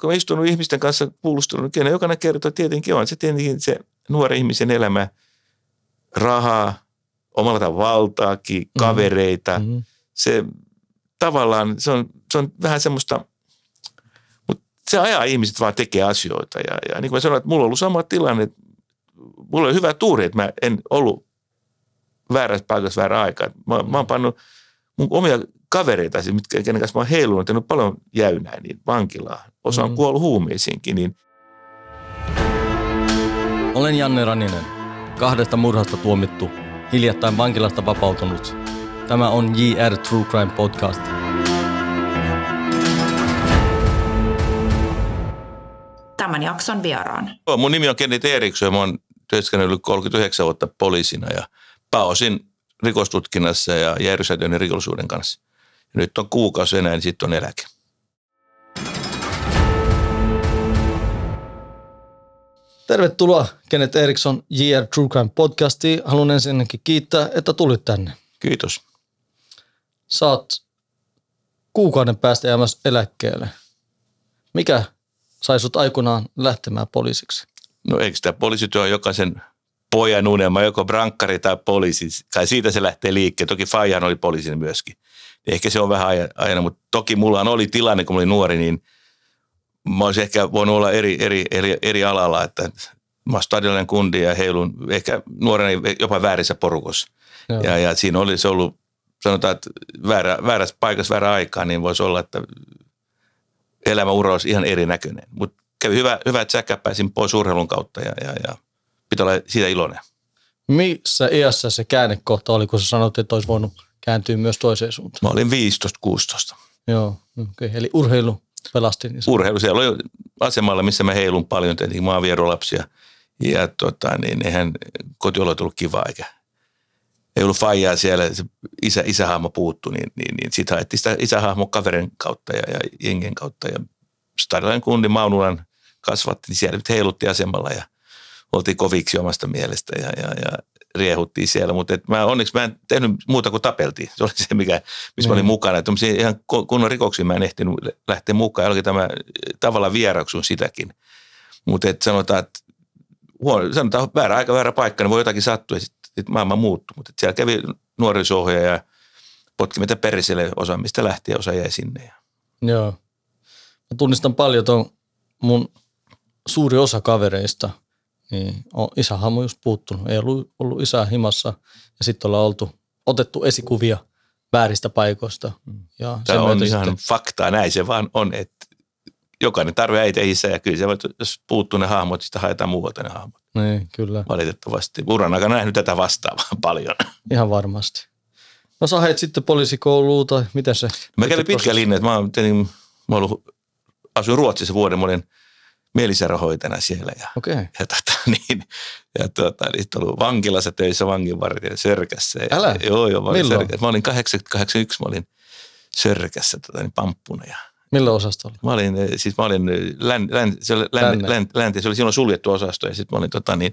kun olen istunut ihmisten kanssa kuulustunut, kyllä jokainen kertoo, tietenkin on se tietenkin se nuori ihmisen elämä, rahaa, omalla tavalla valtaakin, mm-hmm. kavereita. Mm-hmm. Se tavallaan, se on, se on vähän semmoista, mutta se ajaa ihmiset vaan tekee asioita. Ja, ja niin kuin mä sanoin, että mulla on ollut sama tilanne, että mulla oli hyvä tuuri, että mä en ollut väärässä paikassa väärä aikaa. Mä, mä oon pannut mun omia kavereita, siis mitkä, kenen kanssa mä oon heilunut, tehnyt paljon jäynää, niin vankilaa. Osa on mm. kuollut huumeisiinkin. Niin. Olen Janne Raninen, kahdesta murhasta tuomittu, hiljattain vankilasta vapautunut. Tämä on JR True Crime Podcast. Tämän jakson vieraan. Mun nimi on Kenneth Eriksson ja mä oon työskennellyt 39 vuotta poliisina ja pääosin rikostutkinnassa ja järjestäytyneen rikollisuuden kanssa. Ja nyt on kuukausi enää, niin sitten on eläke. Tervetuloa Kenneth Eriksson JR True Crime podcastiin. Haluan ensinnäkin kiittää, että tulit tänne. Kiitos. Oot kuukauden päästä jäämässä eläkkeelle. Mikä sai sut aikoinaan lähtemään poliisiksi? No eikö tämä poliisityö ole jokaisen pojan unelma, joko brankkari tai poliisi. Kai siitä se lähtee liikkeelle. Toki Fajan oli poliisin myöskin. Ehkä se on vähän aina, mutta toki mulla oli tilanne, kun olin nuori, niin mä olisin ehkä voinut olla eri, eri, eri, eri alalla, että mä stadionen kundi ja heilun ehkä nuorena jopa väärissä porukossa. Ja, ja siinä olisi ollut, sanotaan, että väärä, väärässä paikassa väärä aikaa, niin voisi olla, että elämäura olisi ihan erinäköinen. Mutta kävi hyvä, hyvä, että säkkä pääsin pois urheilun kautta ja, ja, ja pitää olla siitä iloinen. Missä iässä se käännekohta oli, kun sä sanoit, että olisi voinut kääntyä myös toiseen suuntaan? Mä olin 15-16. Joo, okay. eli urheilu pelasti. Niin urheilu, siellä oli asemalla, missä mä heilun paljon, tehtiin maanvierolapsia. Ja tota, niin eihän kotiolo tullut kiva eikä ei ollut faijaa siellä, se isä, isähahmo puuttu, niin, niin, niin sitten haettiin sitä isähahmo kaverin kautta ja, ja jengen kautta. Ja Stadilainen kundi Maunulan kasvatti, niin siellä heilutti asemalla ja oltiin koviksi omasta mielestä ja, ja, ja riehuttiin siellä. Mutta mä onneksi mä en tehnyt muuta kuin tapeltiin. Se oli se, mikä, missä mm. mä olin mm. mukana. Että ihan kunnon rikoksiin mä en ehtinyt lähteä mukaan. Oli tämä tavallaan vieraksun sitäkin. Mutta sanotaan, että huono, sanotaan väärä aika, väärä paikka, niin voi jotakin sattua ja sitten sit maailma muuttui. Mutta siellä kävi nuorisohjaaja ja potki mitä periselle osa, mistä lähti ja osa jäi sinne. Joo. Mä tunnistan paljon tuon mun suuri osa kavereista – niin on isähahmo just puuttunut. Ei ollut, ollut isää himassa ja sitten ollaan oltu, otettu esikuvia vääristä paikoista. Mm. Ja Tämä on ihan sitten... faktaa, näin se vaan on, että jokainen tarvitsee äiti ja isä ja kyllä se, jos puuttuu ne hahmot, sitä haetaan muualta ne hahmot. Niin, kyllä. Valitettavasti. Uran aikana nähnyt tätä vastaavaa paljon. Ihan varmasti. No sä hait sitten poliisikouluun tai miten se? Mä kävin pitkä linja, että mä, tein, mä ollut, asuin Ruotsissa vuoden, mä olin – mielisairaanhoitajana siellä. Ja, okay. ja, tota, niin, ja tota, niin, ollut vankilassa töissä vanginvartijana Sörkässä. Ja, Älä? Joo, joo. Mä olin, Sörkässä. Mä olin 81, mä olin Sörkässä tota, niin pamppuna. Ja, Millä osastolla? Mä olin, eh, siis mä olin, eh, län, län, se oli, län, län, län, se oli silloin suljettu osasto ja sitten mä olin tota, niin,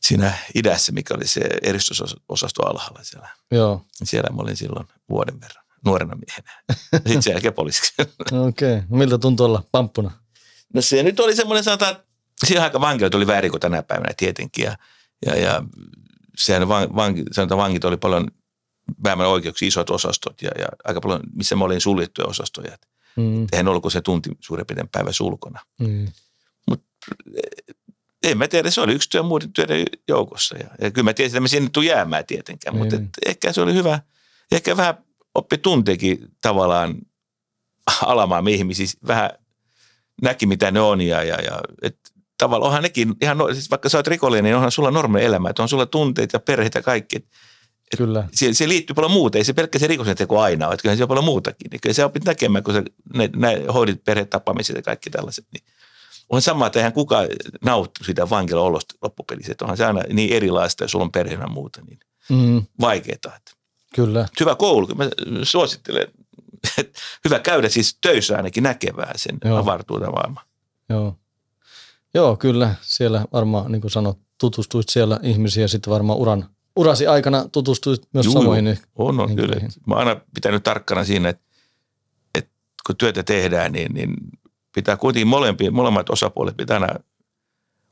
siinä idässä, mikä oli se eristysosasto alhaalla siellä. Joo. Siellä mä olin silloin vuoden verran nuorena miehenä. Sitten sen jälkeen poliisiksi. Okei. Okay. No miltä tuntuu olla pamppuna? No se nyt oli semmoinen sanotaan, siihen aika vankilat oli väärin kuin tänä päivänä tietenkin. Ja, ja, ja sehän van, vanki, sanotaan, vankit oli paljon vähemmän oikeuksia, isot osastot ja, ja aika paljon, missä mä olin suljettuja osastoja. Mm. Eihän ollut kuin se tunti suurin piirtein päivä sulkona. Mm. Mutta eh, en mä tiedä, se oli yksi työ muiden työiden joukossa. Ja, ja kyllä mä tiesin, että mä sinne tuu jäämään tietenkään, mm. mutta ehkä se oli hyvä. Ehkä vähän oppi tunteekin tavallaan alamaan ihmisiä, vähän näki, mitä ne on. Ja, ja, ja et, tavallaan onhan nekin, ihan, no, siis vaikka sä oot rikollinen, niin onhan sulla normaali elämä, että on sulla tunteet ja perheet ja kaikki. Et, et Kyllä. Se, se, liittyy paljon muuta, ei se pelkkä se rikosen teko aina ole, että kyllähän se on paljon muutakin. Niin kyllä se opit näkemään, kun sä ne, ne, hoidit perhetapaamiset ja kaikki tällaiset. Niin on sama, että eihän kukaan nauttu sitä vankila olosta loppupelissä. Että onhan se aina niin erilaista, jos sulla on perheenä muuta, niin mm. vaikeaa. Kyllä. Hyvä koulu, mä suosittelen hyvä käydä siis töissä ainakin näkevää sen Joo. avartuuden maailman. Joo. Joo, kyllä. Siellä varmaan, niin kuin sanoit, tutustuit siellä ihmisiä sitten varmaan uran, urasi aikana tutustuit myös Juu, samoihin. On, on kyllä. Mä oon aina pitänyt tarkkana siinä, että, että kun työtä tehdään, niin, niin pitää kuitenkin molempia, molemmat osapuolet pitää aina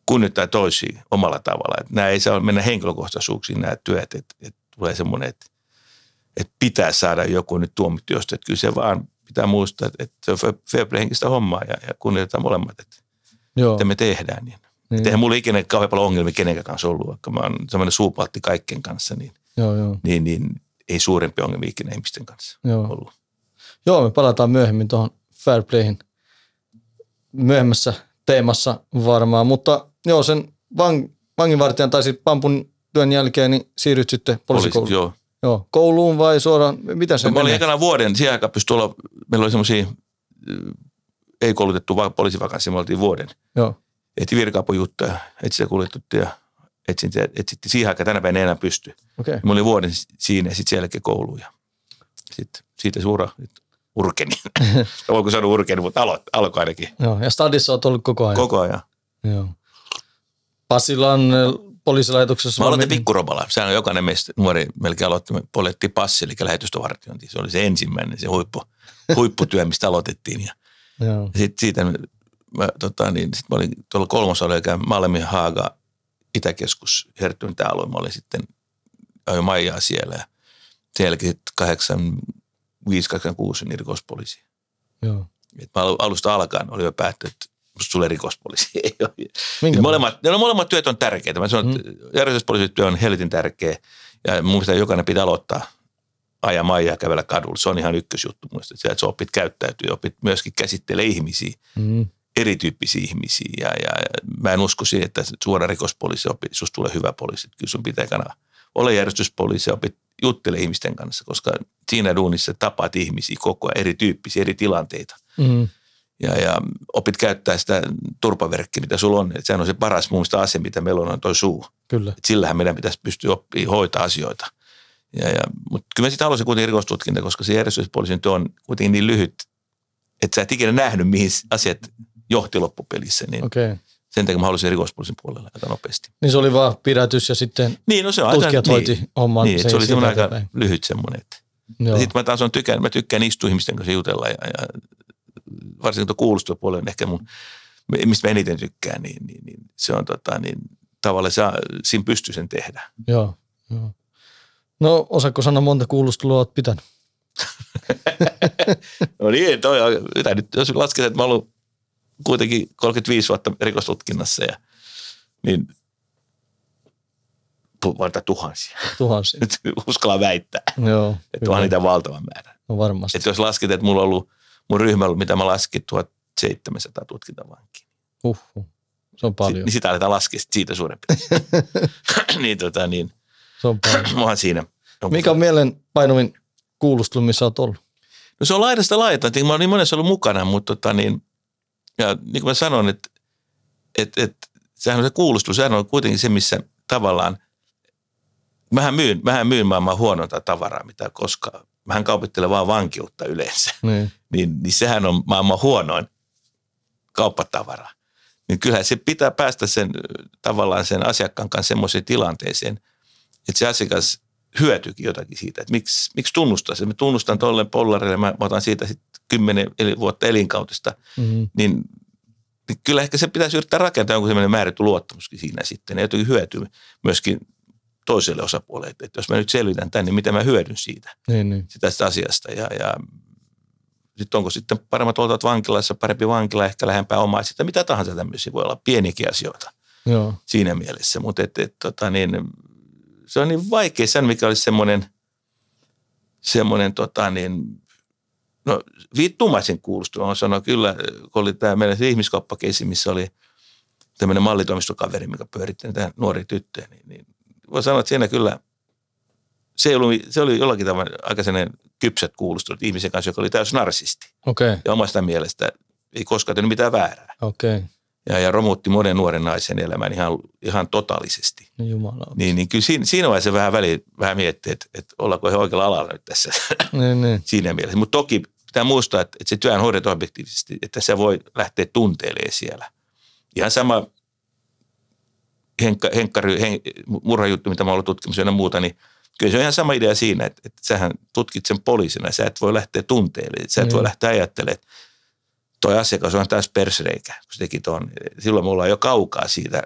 kunnioittaa toisiin omalla tavalla. Että nämä ei saa mennä henkilökohtaisuuksiin nämä työt, että, että tulee semmoinen, että, että pitää saada joku nyt tuomittu jostain. Että kyllä se vaan pitää muistaa, että, se on fair play henkistä hommaa ja, ja kunnioitetaan molemmat, että Joo. mitä me tehdään. Niin. Niin. Eihän mulla ikinä kauhean paljon ongelmia kenenkään kanssa ollut, vaikka mä oon semmoinen suupaltti kaikkien kanssa, niin, Joo, joo. niin, niin ei suurempi ongelmia ikinä ihmisten kanssa Joo. ollut. Joo, me palataan myöhemmin tuohon fair playhin myöhemmässä teemassa varmaan, mutta joo, sen vang, vanginvartijan tai sitten pampun työn jälkeen niin siirryt sitten poliisikouluun. joo. Joo, kouluun vai suoraan, mitä se No, mä olin ekana vuoden, siihen aikaan pystyi olla, meillä oli semmoisia ei koulutettu va- poliisivakanssia, me oltiin vuoden. Joo, Etsi virka-apujuttuja, etsi kuljetuttiin ja etsinti, etsittiin siihen aikaan, tänä päivänä ei enää pysty. okei. Okay. Mä olin vuoden siinä ja sitten sen jälkeen kouluun ja sitten siitä suura nyt urkeni. Voiko sanoa urkeni, mutta alo, alkoi ainakin Joo, ja stadissa olet ollut koko ajan. koko ajan. Joo. Pasilan äh, poliisilaitoksessa. Mä aloitin pikkuroballa. Sehän on jokainen meistä nuori melkein aloitti. Me poljettiin passi, eli lähetystövartiointi. Se oli se ensimmäinen, se huippu, huipputyö, mistä aloitettiin. Ja Joo, sitten siitä mä, tota, niin, sit mä olin tuolla kolmosalla, eli Malmi Haaga Itäkeskus, Herttyn tämä alue. Mä olin sitten ajoin Maijaa siellä ja sen jälkeen sitten 85 86 niin rikospoliisi. joo. Et mä alu- alusta alkaen oli jo päättänyt, että musta tulee rikospoliisi. Ei ole. Molemmat, no, molemmat työt on tärkeitä. Mä sanon, että järjestyspoliisityö on helvetin tärkeä. Ja mun mielestä jokainen pitää aloittaa ajaa maijaa kävellä kadulla. Se on ihan ykkösjuttu muista. Että sä opit käyttäytyä, opit myöskin käsittelee ihmisiä, Mm, erityyppisiä ihmisiä. Ja, ja, ja mä en usko siihen, että suora rikospoliisi opit, susta tulee hyvä poliisi. Kyllä sun pitää kanava ole järjestyspoliisi ja opit juttele ihmisten kanssa, koska siinä duunissa tapaat ihmisiä koko ajan, erityyppisiä, eri tilanteita mm, ja, ja opit käyttää sitä turpaverkkiä, mitä sulla on. Et sehän on se paras mielestä ase, mitä meillä on, on toi suu. kyllä. Et sillähän meidän pitäisi pystyä oppimaan hoitaa asioita. Ja, ja, mutta kyllä mä sitten haluaisin kuitenkin rikostutkinta, koska se järjestyspoliisin työ on kuitenkin niin lyhyt, että sä et ikinä nähnyt, mihin asiat johti loppupelissä. Niin Okei. Okay. sen takia mä haluaisin rikospoliisin puolelle aika nopeasti. Niin se oli vaan pidätys ja sitten Niin, no se on tutkijat aika, hoiti niin, homman. Niin, että se oli semmoinen aika lyhyt semmoinen. Sitten mä taas on tykään, mä tykkään istua ihmisten kanssa jutella ja, ja varsinkin tuo kuulustelupuoli on ehkä mun, mistä mä eniten tykkään, niin, niin, niin se on tota, niin, tavallaan se, siinä pystyy sen tehdä. Joo, joo. No osaatko sanoa monta kuulustelua olet pitänyt? No niin, toi on, mitä nyt, jos lasketaan, että mä ollut kuitenkin 35 vuotta rikostutkinnassa ja niin varta tuhansia. Tuhansia. Nyt uskallan väittää, Joo, että kyllä. onhan niitä valtavan määrä. No varmasti. Että jos lasket, että mulla on ollut mun ryhmällä, mitä mä laskin, 1700 tutkintavankia. Huhhuh. Se on Si- paljon. niin sitä aletaan laskea siitä suurempi. niin, tota, niin, Se on paljon. siinä. Mikä on mielen painuvin kuulustelu, missä olet ollut? No se on laidasta laita. Mä oon niin monessa ollut mukana, mutta tota, niin, ja niin kuin mä sanon, että et, et, sehän on se kuulustelu, sehän on kuitenkin se, missä tavallaan, mähän myyn, mähän myyn maailman huonointa tavaraa, mitä koskaan. Mähän kaupittelen vaan vankiutta yleensä. Niin. Niin, niin sehän on maailman huonoin kauppatavara. Niin kyllähän se pitää päästä sen tavallaan sen asiakkaan kanssa semmoiseen tilanteeseen, että se asiakas hyötyykin jotakin siitä, että miksi, miksi tunnustaa se. Mä tunnustan tuolle pollarille, mä, otan siitä sitten kymmenen eli- vuotta elinkautista, Mm. niin, niin kyllä ehkä se pitäisi yrittää rakentaa jonkun semmoinen määrätty luottamuskin siinä sitten. Ja jotenkin hyötyy myöskin toiselle osapuolelle, että, jos mä nyt selvitän tämän, niin mitä mä hyödyn siitä, Niin, niin. sitä tästä asiasta. Ja, ja sitten onko sitten paremmat oltavat vankilassa, parempi vankila, ehkä lähempää omaista, mitä tahansa tämmöisiä voi olla pieniäkin asioita Joo. siinä mielessä. Mutta et, et, tota niin, se on niin vaikea sanoa, mikä olisi semmoinen, semmoinen tota niin, no viittumaisen kuulustelu on sanoa kyllä, kun oli tämä meidän se ihmiskauppakeisi, missä oli tämmöinen mallitoimistokaveri, mikä pyöritti näitä nuoria tyttöjä, niin, niin voi sanoa, että siinä kyllä, se, ollut, se oli jollakin tavalla aika sellainen kypsät kuulustelut ihmisen kanssa, joka oli täysin narsisti. Okay. Ja omasta mielestä ei koskaan tehnyt mitään väärää. Okay. Ja, ja romutti monen nuoren naisen elämän ihan, ihan totaalisesti. No Jumala. Niin, niin kyllä siinä, siinä vaiheessa vähän väli, vähän miettii, että, että ollaanko he oikealla alalla nyt tässä Niin, niin. siinä mielessä. Mutta toki pitää muistaa, että, että se työn hoidot objektiivisesti, että se voi lähteä tunteilemaan siellä. Ihan sama henkka, henkkary, hen, murhajuttu, mitä mä oon tutkimassa ja muuta, niin kyllä se on ihan sama idea siinä, että, että sähän tutkit sen poliisina, sä et voi lähteä tunteilemaan, sä et voi Niin. lähteä ajattelemaan, että toi asiakas on täys persreikä, kun se teki ton. Silloin me ollaan jo kaukaa siitä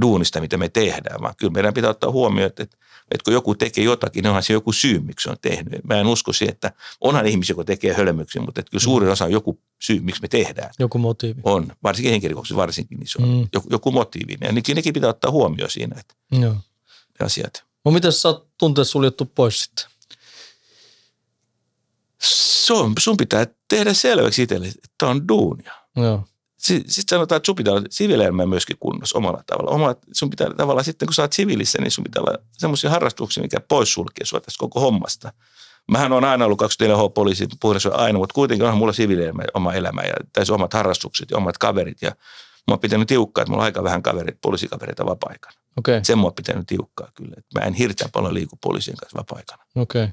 duunista, mitä me tehdään, vaan kyllä meidän pitää ottaa huomioon, että, että kun joku tekee jotakin, niin onhan se joku syy, miksi se on tehnyt. Mä en usko siihen, että onhan ihmisiä, jotka tekee hölmöksiä, mutta että kyllä suurin osa on joku syy, miksi me tehdään. Joku motiivi. On, varsinkin henkirikoksissa varsinkin, niin se on Mm. joku, joku motiivi. Ja nekin, nekin pitää ottaa huomioon siinä, että Joo. ne asiat. No miten sä oot tunteet suljettu pois sitten? Se on, sun pitää tehdä selväksi itselle, että tämä on duunia. Joo. Sitten sit sanotaan, että sun pitää olla siviilielämä myöskin kunnossa omalla tavalla. Omalla, sun pitää tavallaan sitten, kun sä oot siviilissä, niin sun pitää olla semmoisia harrastuksia, mikä poissulkee sua tästä koko hommasta. Mähän on aina ollut 24H-poliisi, puhutaan aina, mutta kuitenkin onhan mulla siviilielämä oma elämä ja tässä omat harrastukset ja omat kaverit. Ja mä oon pitänyt tiukkaa, että mulla on aika vähän kaverit, poliisikavereita vapaa-aikana. Okay. Sen mä oon pitänyt tiukkaa kyllä. Että mä en hirveän paljon liiku poliisien kanssa vapaa-aikana. Okay.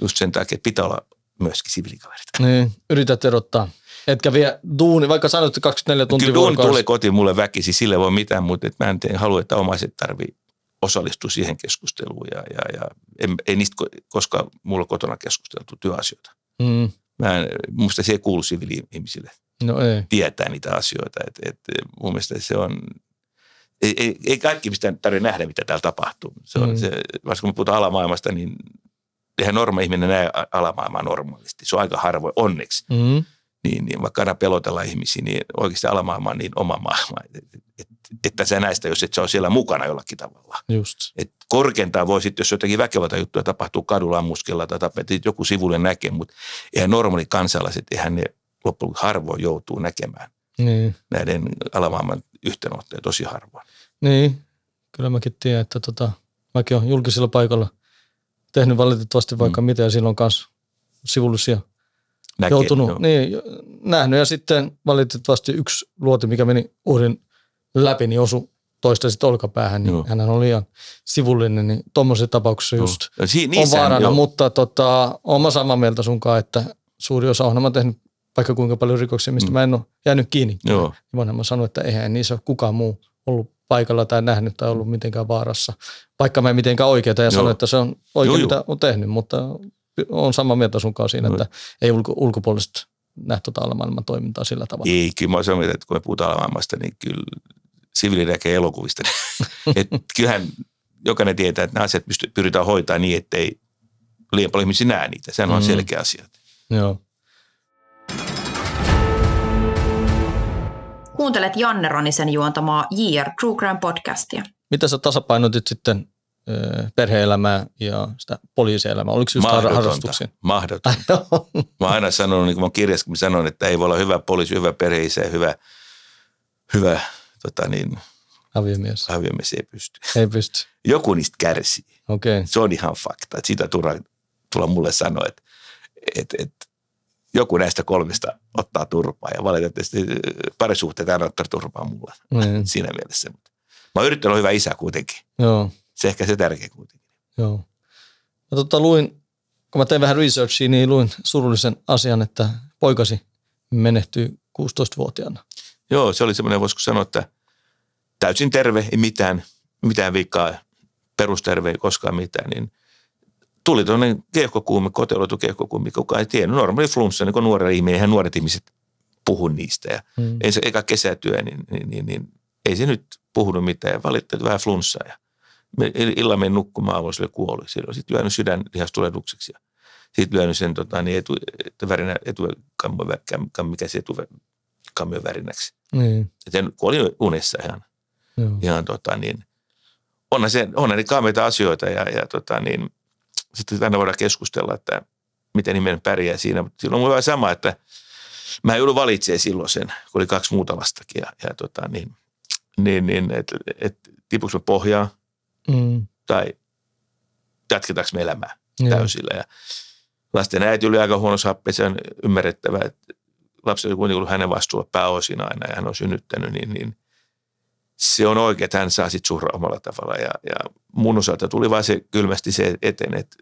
Just sen takia, että pitää olla myöskin siviilikaverit. Niin, yrität erottaa. Etkä vie duuni, vaikka sanoit, että 24 tuntia Kyllä duuni tulee kotiin mulle väkisi, sille ei voi mitään, mutta et mä en tee, halua, että omaiset tarvii osallistua siihen keskusteluun ja, ja, ja en, ei niistä ko- koskaan mulla kotona keskusteltu työasioita. Mm. Mä en, musta se ei kuulu siviili-ihmisille No ei. tietää niitä asioita. Et, et, mun mielestä se on, ei, ei, ei kaikki mistä tarvitse nähdä, mitä täällä tapahtuu. Se on, Mm. se, varsinkin kun me puhutaan alamaailmasta, niin eihän norma ihminen näe alamaailmaa normaalisti. Se on aika harvoin, onneksi Mm. Niin, niin vaikka aina pelotella ihmisiä, niin oikeasti alamaailma on niin oma maailma, että, että, että sä näistä, jos et sä ole siellä mukana jollakin tavalla. Just. Et korkeintaan voi sitten, jos jotakin väkevalta juttuja tapahtuu kadulla ammuskella tai tapetti, joku sivulle näkee, mutta eihän normaali kansalaiset, eihän ne loppujen harvoin joutuu näkemään Niin. näiden alamaailman yhteenottoja tosi harvoin. Niin, kyllä mäkin tiedän, että tota, mäkin olen julkisella paikalla tehnyt valitettavasti vaikka mm. mitä ja silloin kanssa sivullisia Näkee, joutunut, joo. niin, nähnyt ja sitten valitettavasti yksi luoti, mikä meni uhrin läpi, niin osui toista sitten olkapäähän, niin Joo. hän oli ihan sivullinen, niin tuommoisessa tapauksessa Joo. just Ja si- on niissähän, vaarana, joo. mutta tota, olen mä samaa mieltä sunkaan, että suuri osa onhan mä tehnyt vaikka kuinka paljon rikoksia, mistä mm. mä en ole jäänyt kiinni. Joo. Niin mä sanoa, että eihän niissä ole kukaan muu ollut paikalla tai nähnyt tai ollut mitenkään vaarassa. Vaikka mä en mitenkään oikeita ja Joo. sano, että se on oikein, Joo, mitä on tehnyt, mutta on samaa mieltä sunkaan siinä, Joo. että ei ulko, ulkopuoliset näe tota alamaailman toimintaa sillä tavalla. Ei, kyllä mä samaa mieltä, että kun me puhutaan alamaailmasta, niin kyllä siviili näkee elokuvista. Et kyllähän jokainen tietää, että nämä asiat pysty, pyritään hoitaa niin, ettei liian paljon ihmisiä näe niitä. Sehän on Mm. selkeä asia. Joo. Kuuntelet Janne Ronisen juontamaa JR True Crime podcastia. Mitä sä tasapainotit sitten perhe-elämää ja sitä poliisielämää? Oliko se just Mahdotonta. harrastuksia? Mahdotonta. Mä oon aina sanonut, niin kuin mä sanon, että ei voi olla hyvä poliisi, hyvä perheisä ja hyvä, hyvä tota niin, Aviomies. aviomies ei pysty. Ei pysty. Joku niistä kärsii. Okay. Se on ihan fakta. Sitä tulla, tulla mulle sanoa, että, että, että joku näistä kolmesta ottaa turpaa ja valitettavasti parisuhteet aina ottaa turpaa mulle Niin. siinä mielessä. Mä oon yrittänyt olla hyvä isä kuitenkin. Joo. Se ehkä se tärkeä kuitenkin. Joo. Mä tota luin, kun mä tein vähän researchia, niin luin surullisen asian, että poikasi menehtyi 16-vuotiaana. Joo, se oli semmoinen, voisiko sanoa, että täysin terve, ei mitään, mitään vikaa, perusterve, ei koskaan mitään, niin tuli tuonne keuhkokuume, koteloitu keuhkokuume, kukaan ei tiennyt. Normaali flunssa, niin kuin nuori ihminen, eihän nuoret ihmiset puhu niistä. Ja Mm. ei se eka kesätyö, niin, niin, niin, niin ei se nyt puhunut mitään. Ja valitti, että vähän flunssaa. Ja me illan menin nukkumaan, aamulla sille kuoli. Silloin sitten lyönyt sydän lihastulehdukseksi. Ja sitten lyönyt sen tota, niin etu, etuvärinä, etukammo, mikä se etukammion värinäksi. Niin. Sen kuoli unessa ihan, Joo. ihan tota, niin, onhan, se, onhan ne kaameita asioita ja, ja tota, niin, sitten aina voidaan keskustella, että miten ihminen pärjää siinä. Mutta silloin on vähän sama, että mä joudun valitsemaan silloin sen, kun oli kaksi muuta lastakin. Ja, ja tota, niin, niin, niin että et, tipuks me pohjaa Mm. Tai jatketaanko me elämää Joo. täysillä. Ja lasten äiti oli aika huonossa happeessa, se on ymmärrettävää, että lapsi oli kuitenkin ollut hänen vastuulla pääosin aina ja hän on synnyttänyt, niin, niin se on oikein, että hän saa sitten surra omalla tavalla. Ja, ja mun osalta tuli vaan se kylmästi se eteen, että,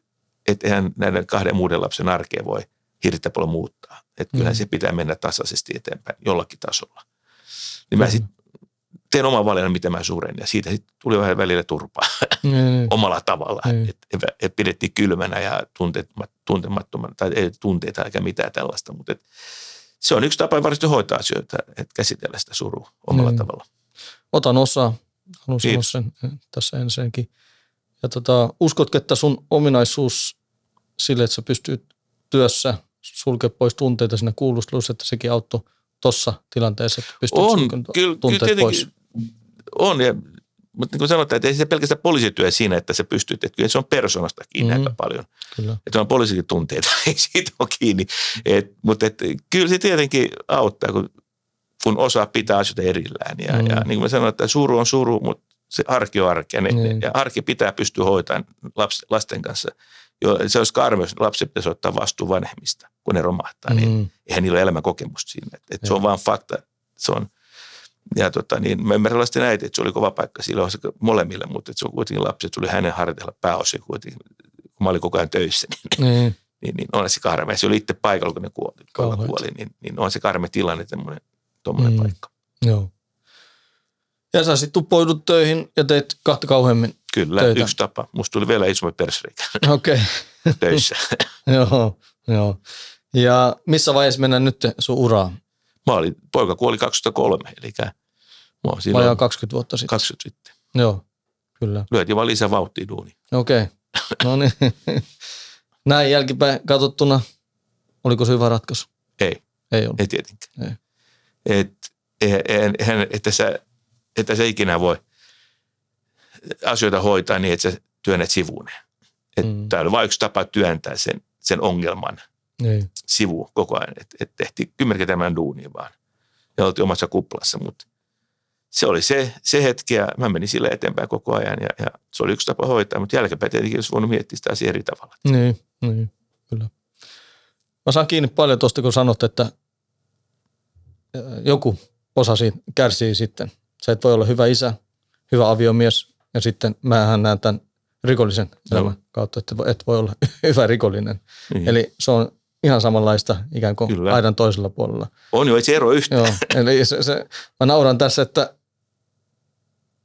että eihän näiden kahden muuden lapsen arkea voi hirveän paljon muuttaa. Että kyllähän Mm. se pitää mennä tasaisesti eteenpäin jollakin tasolla. Niin mä sitten teen oman valinnan, miten mä suren ja siitä sitten tuli vähän välillä turpaa Niin. omalla tavalla. Niin. Et, et, et pidettiin kylmänä ja tuntemattomana, tai ei tunteita eikä mitään tällaista, mutta et se on yksi tapa varmasti hoitaa asioita, että käsitellä sitä surua omalla Niin. tavalla. Otan osaa. Haluan sanoa sen eh, tässä ensinnäkin. Ja tota, uskotko, että sun ominaisuus sille, että sä pystyt työssä sulkea pois tunteita siinä kuulustelussa, että sekin auttoi tuossa tilanteessa, että pystyt On, kyllä, kyllä tunteet pois. On. Ja, mutta niin kuin sanotaan, että ei se pelkästään poliisityö siinä, että sä pystyt, että kyllä se on persoonasta kiinni Mhm. mm. aika paljon. Kyllä. Että on poliisikin tunteita, ei siitä ole kiinni. Et, mutta et, kyllä se tietenkin auttaa, kun, kun osaa pitää asioita erillään. Ja, Mm. ja niin kuin mä sanoin, että suru on suru, mutta se arki on arki. Ja, ne, Niin. ja arki pitää pystyä hoitamaan laps, lasten kanssa. Jo, se olisi karme, jos lapsi pitäisi ottaa vastuu vanhemmista, kun ne romahtaa. Mm. Niin Mm. eihän niillä ole elämänkokemusta siinä. Et, et se on vaan fakta. Se on, ja tota, niin, mä ymmärrän lasten äiti, että se oli kova paikka silloin molemmille, mutta että se on kuitenkin lapsi, että tuli hänen harjoitella pääosin kuitenkin, kun mä olin koko ajan töissä, niin, Niin. niin, niin on se karme. Se oli itse paikalla, kun ne kuoli, kuoli niin, niin, on se karme tilanne, tämmöinen tuommoinen Mm. paikka. Joo. Ja sä sitten tuppoidut töihin ja teet kahta kauheammin. Kyllä, Töitä. yksi tapa. Musta tuli vielä isompi persreikä Okei. Okay. töissä. joo, joo. Ja missä vaiheessa mennään nyt sun uraan? Mä olin, poika kuoli 2003, eli mä oon silloin Vajaa 20 vuotta sitten. 20 sitten. Joo, kyllä. Lyötiin vaan lisää vauhtia duuni. Okei. Okay. No niin. Näin jälkipäin katsottuna, oliko se hyvä ratkaisu? Ei. Ei ollut. Ei tietenkään. Ei. Et, eihän- eihän- että, sä, että sä ikinä voi asioita hoitaa niin, että sä työnnät sivuun. Et Mm. Tämä oli vain yksi tapa työntää sen, sen ongelman Niin. sivu koko ajan. Että et tehtiin kymmenen tämän duunia vaan. Ja oltiin omassa kuplassa, mutta se oli se, se hetki ja mä menin sille eteenpäin koko ajan ja, ja se oli yksi tapa hoitaa, mutta jälkeenpäin tietenkin olisi voinut miettiä sitä asiaa eri tavalla. Niin, niin, kyllä. Mä saan kiinni paljon tuosta, kun sanot, että joku osa siitä kärsii sitten. Sä et voi olla hyvä isä, hyvä aviomies ja sitten mähän näen tämän rikollisen elämän kautta, että et voi olla hyvä rikollinen. Niin. Eli se on ihan samanlaista ikään kuin Kyllä. aidan toisella puolella. On jo, ei se ero yhtään. Joo, eli se, se, mä nauran tässä, että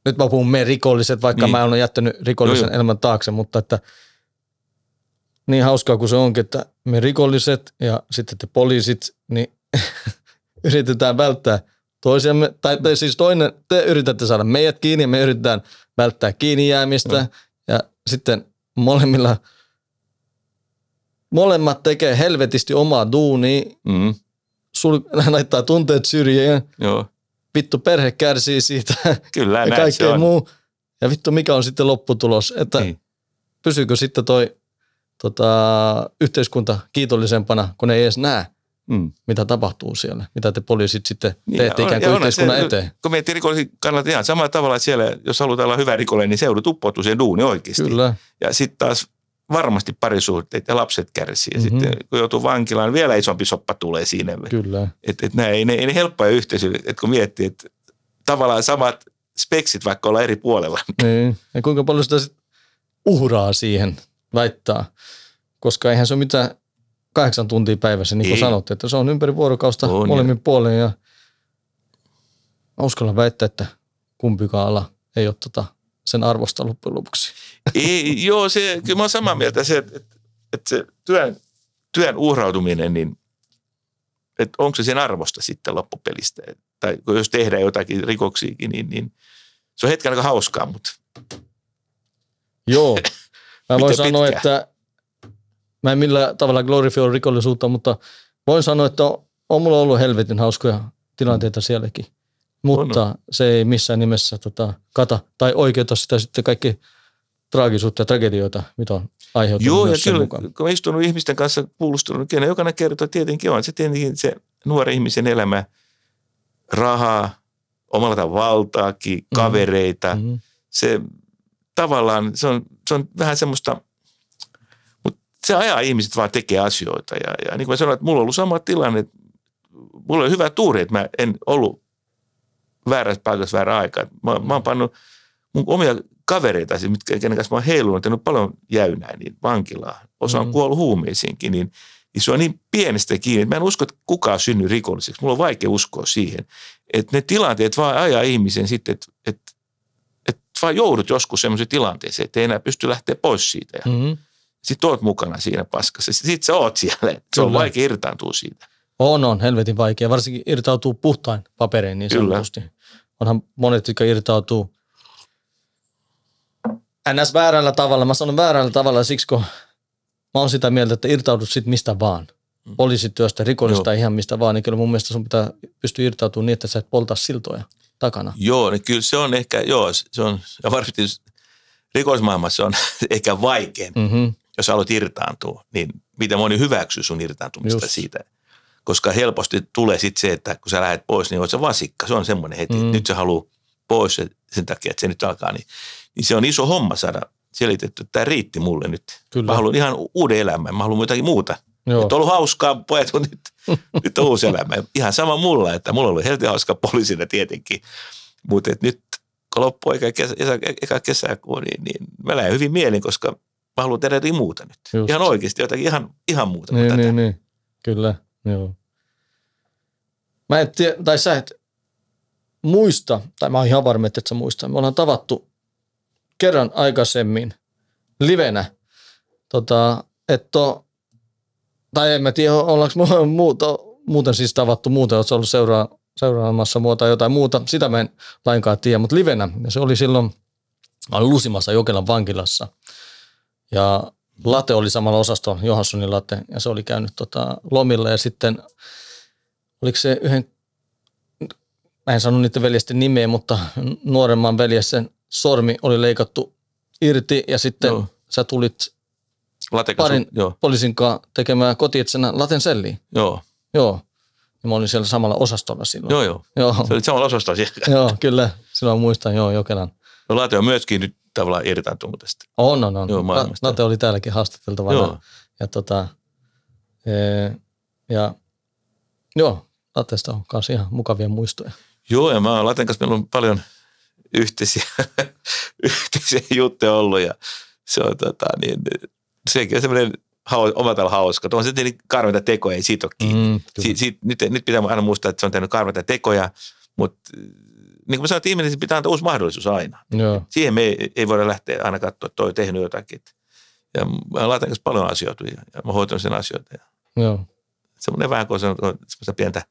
nyt mä puhun me rikolliset, vaikka Niin. mä olen jättänyt rikollisen Joo, elämän taakse, mutta että niin hauskaa kuin se onkin, että me rikolliset ja sitten te poliisit, niin yritetään välttää toisiamme, tai te, siis toinen, te yritätte saada meidät kiinni ja me yritetään välttää kiinni jäämistä Joo. ja sitten molemmilla molemmat tekee helvetisti omaa duunia, Mm, sul, laittaa tunteet syrjään, joo, vittu perhe kärsii siitä kyllä ja näin se kaikkea muu. Ja vittu mikä on sitten lopputulos, että Niin. pysyykö sitten toi tota, yhteiskunta kiitollisempana, kun ei edes näe, Mm. mitä tapahtuu siellä, mitä te poliisit sitten Niin, teette on- ikään kuin yhteiskunnan se, eteen. Kun miettii rikollisen kannalta ihan samalla tavalla, että siellä, jos halutaan olla hyvä rikollinen, niin seudut uppoutuu siihen duuni oikeasti. Kyllä, Ja sitten taas varmasti parisuhteet ja lapset kärsii. Ja Mhm. sitten kun joutuu vankilaan, niin vielä isompi soppa tulee siinä. kyllä. Että et, et ei, ne, ei ne helppoja yhteisöjä, että kun miettii, että tavallaan samat speksit vaikka olla eri puolella. Niin. Ja kuinka paljon sitä sit uhraa siihen väittää, koska eihän se ole mitään kahdeksan tuntia päivässä, niin kuin Ei. sanot, että se on ympäri vuorokausta On, molemmin puolin ja mä uskallan väittää, että kumpikaan ala ei ole tota sen arvosta loppujen lopuksi. ei, joo, se, kyllä mä oon samaa mieltä se, että, että, se työn, työn uhrautuminen, niin että onko se sen arvosta sitten loppupelistä. Tai jos tehdään jotakin rikoksiakin, niin, niin se on hetken aika hauskaa, mutta Joo. Mä voin sanoa, että mä en millään tavalla glorifioi rikollisuutta, mutta voin sanoa, että on, on mulla ollut helvetin hauskoja tilanteita sielläkin. Mutta se ei missään nimessä tota, kata tai oikeuta sitä sitten kaikki traagisuutta ja tragedioita, mitä on aiheutunut Joo, ja kyllä, mukaan. kun istunut ihmisten kanssa kuulustunut, kyllä jokainen kertoo, tietenkin on se tietenkin se nuori ihmisen elämä, rahaa, omalla tavalla valtaakin, kavereita. Mhm. Se tavallaan, se on, se on vähän semmoista, mutta se ajaa ihmiset vaan tekee asioita. Ja, ja niin kuin mä sanoin, että mulla on ollut sama tilanne, mulla oli hyvä tuuri, että mä en ollut väärässä paikassa väärä aikaa. Mä, mä oon pannut mun omia kavereita, siis mitkä, kenen kanssa mä oon heilunut, tehnyt paljon jäynää, niin vankilaa. Osa on Mm. kuollut huumeisiinkin, niin, niin se on niin pienestä kiinni, että mä en usko, että kukaan synny rikolliseksi. Mulla on vaikea uskoa siihen. Että ne tilanteet vaan ajaa ihmisen sitten, että, että, että vaan joudut joskus semmoiseen tilanteeseen, että ei enää pysty lähteä pois siitä. Ja Mhm. sitten oot mukana siinä paskassa. Sitten sä oot siellä. Se on Kyllä. vaikea irtaantua siitä. On, on, helvetin vaikea. Varsinkin irtautuu puhtain paperein niin Kyllä. sanotusti. Onhan monet, jotka irtautuu ns. väärällä tavalla. Mä sanon väärällä tavalla siksi, kun mä oon sitä mieltä, että irtaudut sit mistä vaan. Poliisityöstä, rikollista, ihan mistä vaan. Niin kyllä mun mielestä sun pitää pystyä irtautumaan niin, että sä et polta siltoja takana. Joo, niin kyllä se on ehkä, joo, se on, ja varsinkin rikollismaailmassa se on ehkä vaikein, Mm-hmm. jos haluat irtaantua, niin miten moni hyväksyy sun irtaantumista Just. siitä. Koska helposti tulee sitten se, että kun sä lähdet pois, niin oot sä vasikka. Se on semmoinen heti, mm. Nyt se haluaa pois se- sen takia, että se nyt alkaa. Niin, niin se on iso homma saada selitetty, että tämä riitti mulle nyt. Kyllä. Mä haluan ihan uuden elämän, mä haluan jotakin muuta. Joo. Nyt on ollut hauskaa, pojat, kun nyt, nyt on uusi elämä. Ihan sama mulla, että mulla oli helvetin hauskaa poliisina tietenkin. Mutta nyt kun loppuu eka, kesä, eka, kesäkuu, niin, niin mä lähden hyvin mielin, koska mä haluan tehdä jotakin muuta nyt. Just. Ihan oikeasti jotakin ihan, ihan muuta kuin Niin, tätä. niin, niin. Kyllä, joo. Mä en tiedä, tai sä et muista, tai mä oon ihan varma, että et sä muista. Me ollaan tavattu kerran aikaisemmin livenä, tota, että tai en mä tiedä, ollaanko muuta, muuten siis tavattu muuten, oletko ollut seuraa, seuraamassa mua tai jotain muuta, sitä mä en lainkaan tiedä, mutta livenä, ja se oli silloin, mä olin Lusimassa Jokelan vankilassa, ja Late oli samalla osastolla, Johanssonin Late, ja se oli käynyt tota lomilla ja sitten oliko se yhden, mä en sano niiden veljesten nimeä, mutta nuoremman veljesten sormi oli leikattu irti ja sitten Joo. Sä tulit Latekas, parin joo, poliisin kanssa tekemään kotietsänä Laten selliin. joo, Joo. Ja mä olin siellä samalla osastolla silloin. joo, joo. Joo, Se oli samalla osastolla siellä. joo kyllä. Silloin muistan, joo, Jokelan. No, Late on myöskin nyt tavallaan irtaantunut tästä. On, on, on. Joo, maailmasta. Late oli täälläkin haastateltavana. Joo. Ja tota, ee, ja joo, Latesta on kanssa ihan mukavia muistoja. Joo, ja mä oon Laten kanssa, meillä on paljon yhteisiä, yhteisiä juttuja ollut ja se on tota, niin, sekin on semmoinen hau, omalla tavalla hauska. Tuo on se tietenkin karmeita tekoja, ei siitä ole kiinni. Mm, si, si, nyt, nyt pitää aina muistaa, että se on tehnyt karmeita tekoja, mutta niin kuin mä sanoin, että ihminen pitää antaa uusi mahdollisuus aina. Joo, Siihen me ei, ei voida lähteä aina katsoa, että toi on tehnyt jotakin. Ja mä Laten kanssa paljon asioita ja, ja mä oon hoitanut sen asioita. Ja joo. semmoinen vähän kuin se on, on semmoista pientä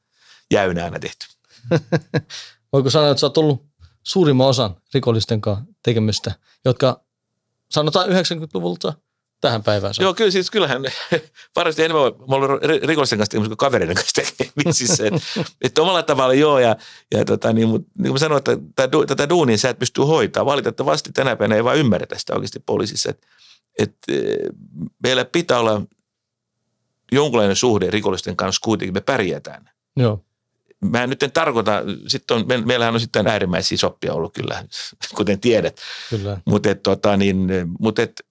jäynää aina tehty. Voiko sanoa, että sä oot ollut suurimman osan rikollisten kanssa tekemistä, jotka sanotaan 90-luvulta tähän päivään. saakka? Joo, kyllä siis kyllähän varmasti enemmän mä olen ri- rikollisten kanssa tekemisissä kuin kavereiden kanssa tekemisissä. Että et omalla tavalla joo, ja, ja tota, niin, mutta niin kuin mä sanoin, että tätä, tätä duunia sä et pysty hoitaa. Valitettavasti tänä päivänä ei vaan ymmärretä sitä oikeasti poliisissa. Että et, eh, meillä pitää olla jonkunlainen suhde rikollisten kanssa kuitenkin, me pärjätään. Joo, Mä nyt en tarkoita, sitten on, me, meillähän on sitten äärimmäisiä soppia ollut kyllä, kuten tiedät. kyllä. Mutta tota, niin, mut et,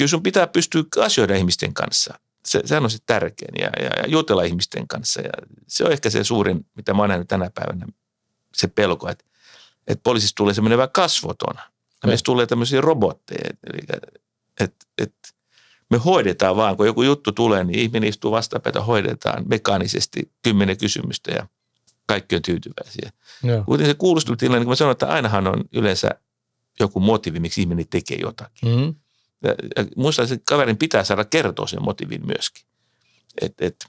kyllä sun pitää pystyä asioida ihmisten kanssa. Se, sehän on se tärkein ja, ja, ja jutella ihmisten kanssa. Ja se on ehkä se suurin, mitä mä nähnyt tänä päivänä, se pelko, että, että poliisista tulee semmoinen vähän kasvoton. Ja meistä tulee tämmöisiä robotteja. Eli että, että me hoidetaan vaan, kun joku juttu tulee, niin ihminen istuu vastapäätä, hoidetaan mekaanisesti kymmenen kysymystä ja kaikki on tyytyväisiä. Joo, Kuitenkin se kuulustelutilanne, niin kuin mä sanoin, että ainahan on yleensä joku motiivi, miksi ihminen tekee jotakin. mm-hmm. Ja, ja muista että kaverin pitää saada kertoa sen motiivin myöskin. Et, et,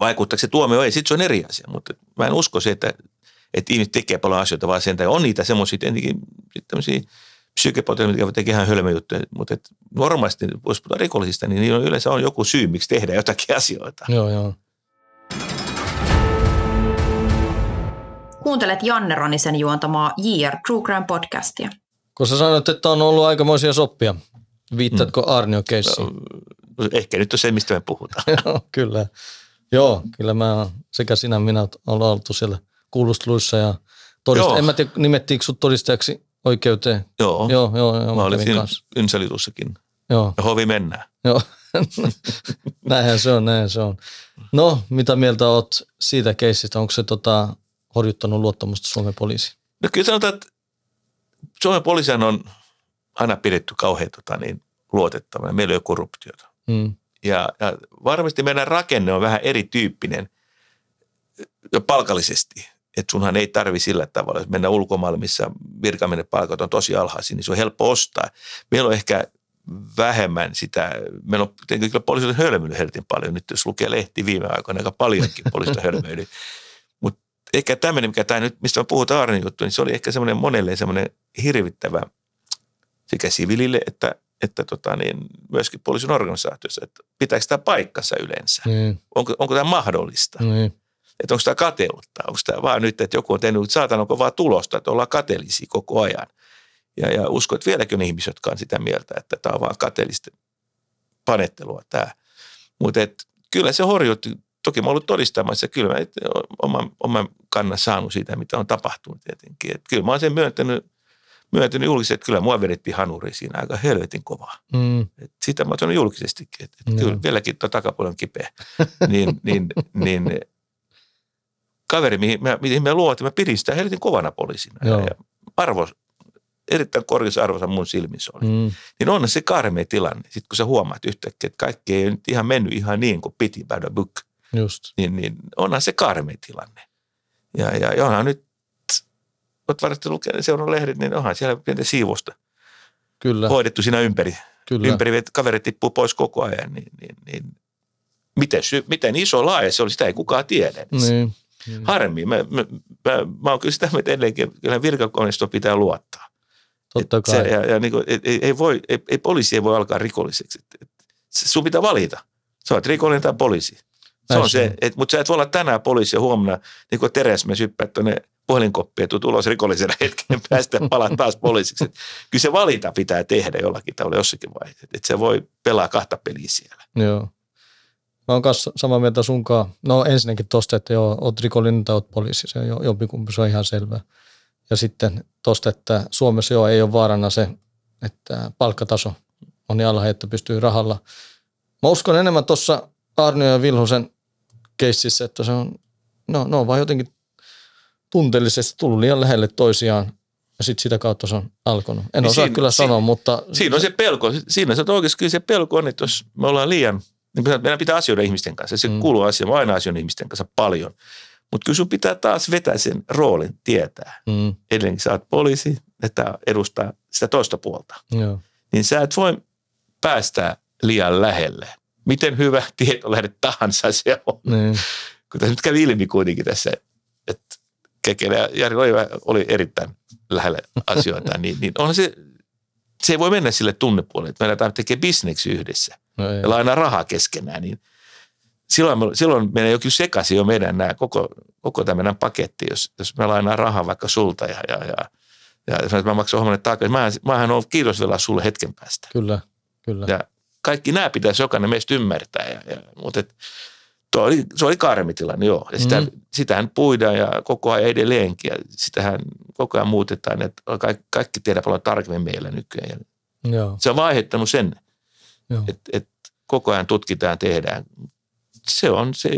vaikuttaako se tuomio ei, sitten se on eri asia, mutta mä en usko se, että, että ihmiset tekee paljon asioita, vaan sen takia on niitä semmoisia tietenkin tämmöisiä psykepotilaita, jotka tekee ihan hölmöjuttuja, mutta et normaalisti, jos puhutaan rikollisista, niin niillä on yleensä on joku syy, miksi tehdään jotakin asioita. joo, joo. Kuuntelet Janne Ronisen juontamaa JR True Crime podcastia. Kun sä sanoit, että on ollut aikamoisia soppia, viittatko mm. Arnio keissiin? Ehkä nyt on se, mistä me puhutaan. Joo, kyllä. Joo, kyllä mä sekä sinä minä ollaan oltu siellä kuulusteluissa ja todista. Joo. En mä tiedä, nimettiinkö sut todistajaksi oikeuteen. Joo, Joo, joo, joo. mä olin kävin siinä kanssa. Ynsalitussakin. Joo, Ja hovi mennään. joo. näinhän se on, näinhän se on. No, mitä mieltä oot siitä keissistä? Onko se tota, horjuttanut luottamusta Suomen poliisiin? No kyllä sanotaan, että Suomen poliisihan on aina pidetty kauhean tota, niin, luotettavana. Meillä ei ole korruptiota. Mm. Ja, ja varmasti meidän rakenne on vähän erityyppinen jo palkallisesti. Että sunhan ei tarvi sillä tavalla, jos mennään ulkomaille, missä virkamiehen palkat on tosi alhaisia, niin se on helppo ostaa. Meillä on ehkä vähemmän sitä, meillä on tietenkin kyllä poliisit hölmöily helvetin paljon, nyt jos lukee lehti viime aikoina aika paljonkin poliisit hölmöily. Mutta ehkä tämmöinen, mikä tämä nyt, mistä mä puhutaan Arnin juttu, niin se oli ehkä semmoinen monelle semmoinen hirvittävä sekä sivilille että, että tota niin, myöskin poliisin organisaatiossa, että pitääkö tämä paikkansa yleensä? Niin, Onko, onko tämä mahdollista? niin. Että onko tämä kateutta? Onko tämä vaan nyt, että joku on tehnyt, saatan onko vaan tulosta, että ollaan kateellisia koko ajan. Ja, ja uskon, että vieläkin on ihmisiä, jotka on sitä mieltä, että tämä on vaan kateellista panettelua tämä. Mutta kyllä se horjutti. Toki mä ollut todistamassa, kyllä mä oman, oman kannan saanut siitä, mitä on tapahtunut tietenkin. Et kyllä mä oon sen myöntänyt, myöntänyt julkisesti, että kyllä mua vedettiin hanuri siinä aika helvetin kovaa. Mm, Et sitä mä oon sanonut julkisestikin, että, Joo. kyllä vieläkin tuo takapuoli on kipeä. niin, niin, niin kaveri, mihin mä, mihin mä luotin, mä pidin sitä helvetin kovana poliisina. Joo. Ja arvo, erittäin korkeassa arvossa mun silmissä oli. mm, Niin on se karmea tilanne. Sitten kun sä huomaat yhtäkkiä, että kaikki ei nyt ihan mennyt ihan niin kuin piti by the book, just. niin, niin onhan se karmea tilanne. Ja, ja, ja onhan nyt, oot varmasti lukenut seurannut lehdet, niin onhan siellä pientä siivosta Kyllä, hoidettu siinä ympäri kyllä. ympäri, että kaverit tippuu pois koko ajan, niin, niin, niin miten, sy- miten iso laaja se oli, sitä ei kukaan tiedä. Niin, niin. Harmi. Mä, mä, mä, mä oon kyllä sitä mieltä edelleenkin, että kyllä virkakoneistoon pitää luottaa. Totta Et se, kai. ja, ja niin kuin, ei, ei, ei, voi, ei, ei, poliisi ei voi alkaa rikolliseksi. Et, et, sun pitää valita. Sä oot rikollinen tai poliisi. Se on se et, mutta sä et voi olla tänään poliisi ja huomenna, niin kuin Teres, me syppäät tuonne puhelinkoppiin, että tulet ulos rikollisena hetken päästä ja palaat taas poliisiksi. Kyllä se valinta pitää tehdä jollakin tavalla jossakin vaiheessa. Että se voi pelaa kahta peliä siellä. Joo. Mä oon kanssa samaa mieltä sunkaan. No ensinnäkin tosta, että joo, oot rikollinen tai oot poliisi, se on jo- jompikumpi, se on ihan selvä. Ja sitten tosta, että Suomessa joo ei ole vaarana se, että palkkataso on niin alhainen, että pystyy rahalla. Mä uskon enemmän tuossa Arnio ja Vilhusen keississä, että se on, no, ne on vaan jotenkin tunteellisesti tullut liian lähelle toisiaan ja sitten sitä kautta se on alkanut. En Niin osaa siinä- kyllä siinä- sanoa, mutta Siinä on se pelko. Siinä se on oikeasti kyllä se pelko on, että jos me ollaan liian, niin meidän pitää asioida ihmisten kanssa. Se Mm. kuuluu asiaan. Mä aina asioin ihmisten kanssa paljon. Mutta kyllä sun pitää taas vetää sen roolin, tietää. mm, Edelleenkin sä oot poliisi, että edustaa sitä toista puolta. joo, Niin sä et voi päästää liian lähelle. Miten hyvä tietolähde tahansa se on. niin, Kun tässä nyt kävi ilmi kuitenkin tässä, Kekele ja Jari Loiva oli erittäin lähellä asioita, niin, niin onhan se, se ei voi mennä sille tunnepuolelle, että me aletaan tekemään bisneksi yhdessä no ei. ja lainaa rahaa keskenään, niin silloin, me, silloin menee jo kyllä sekaisin jo meidän nämä koko, koko tämä meidän paketti, jos, jos me lainaa rahaa vaikka sulta ja, ja, ja, ja jos mä maksan hommalle takaisin, mähän, mähän on kiitosvela sulle hetken päästä. Kyllä, kyllä. Ja kaikki nämä pitäisi jokainen meistä ymmärtää. Ja, ja, mutta et, tuo oli, se oli karmitilanne, joo. Ja sitä, Mm. sitähän puidaan ja koko ajan edelleenkin. Ja sitähän koko ajan muutetaan, että kaikki, kaikki tiedä paljon tarkemmin meillä nykyään. Ja Joo, se on vaan aiheuttanut sen, että, että koko ajan tutkitaan, tehdään. Se on se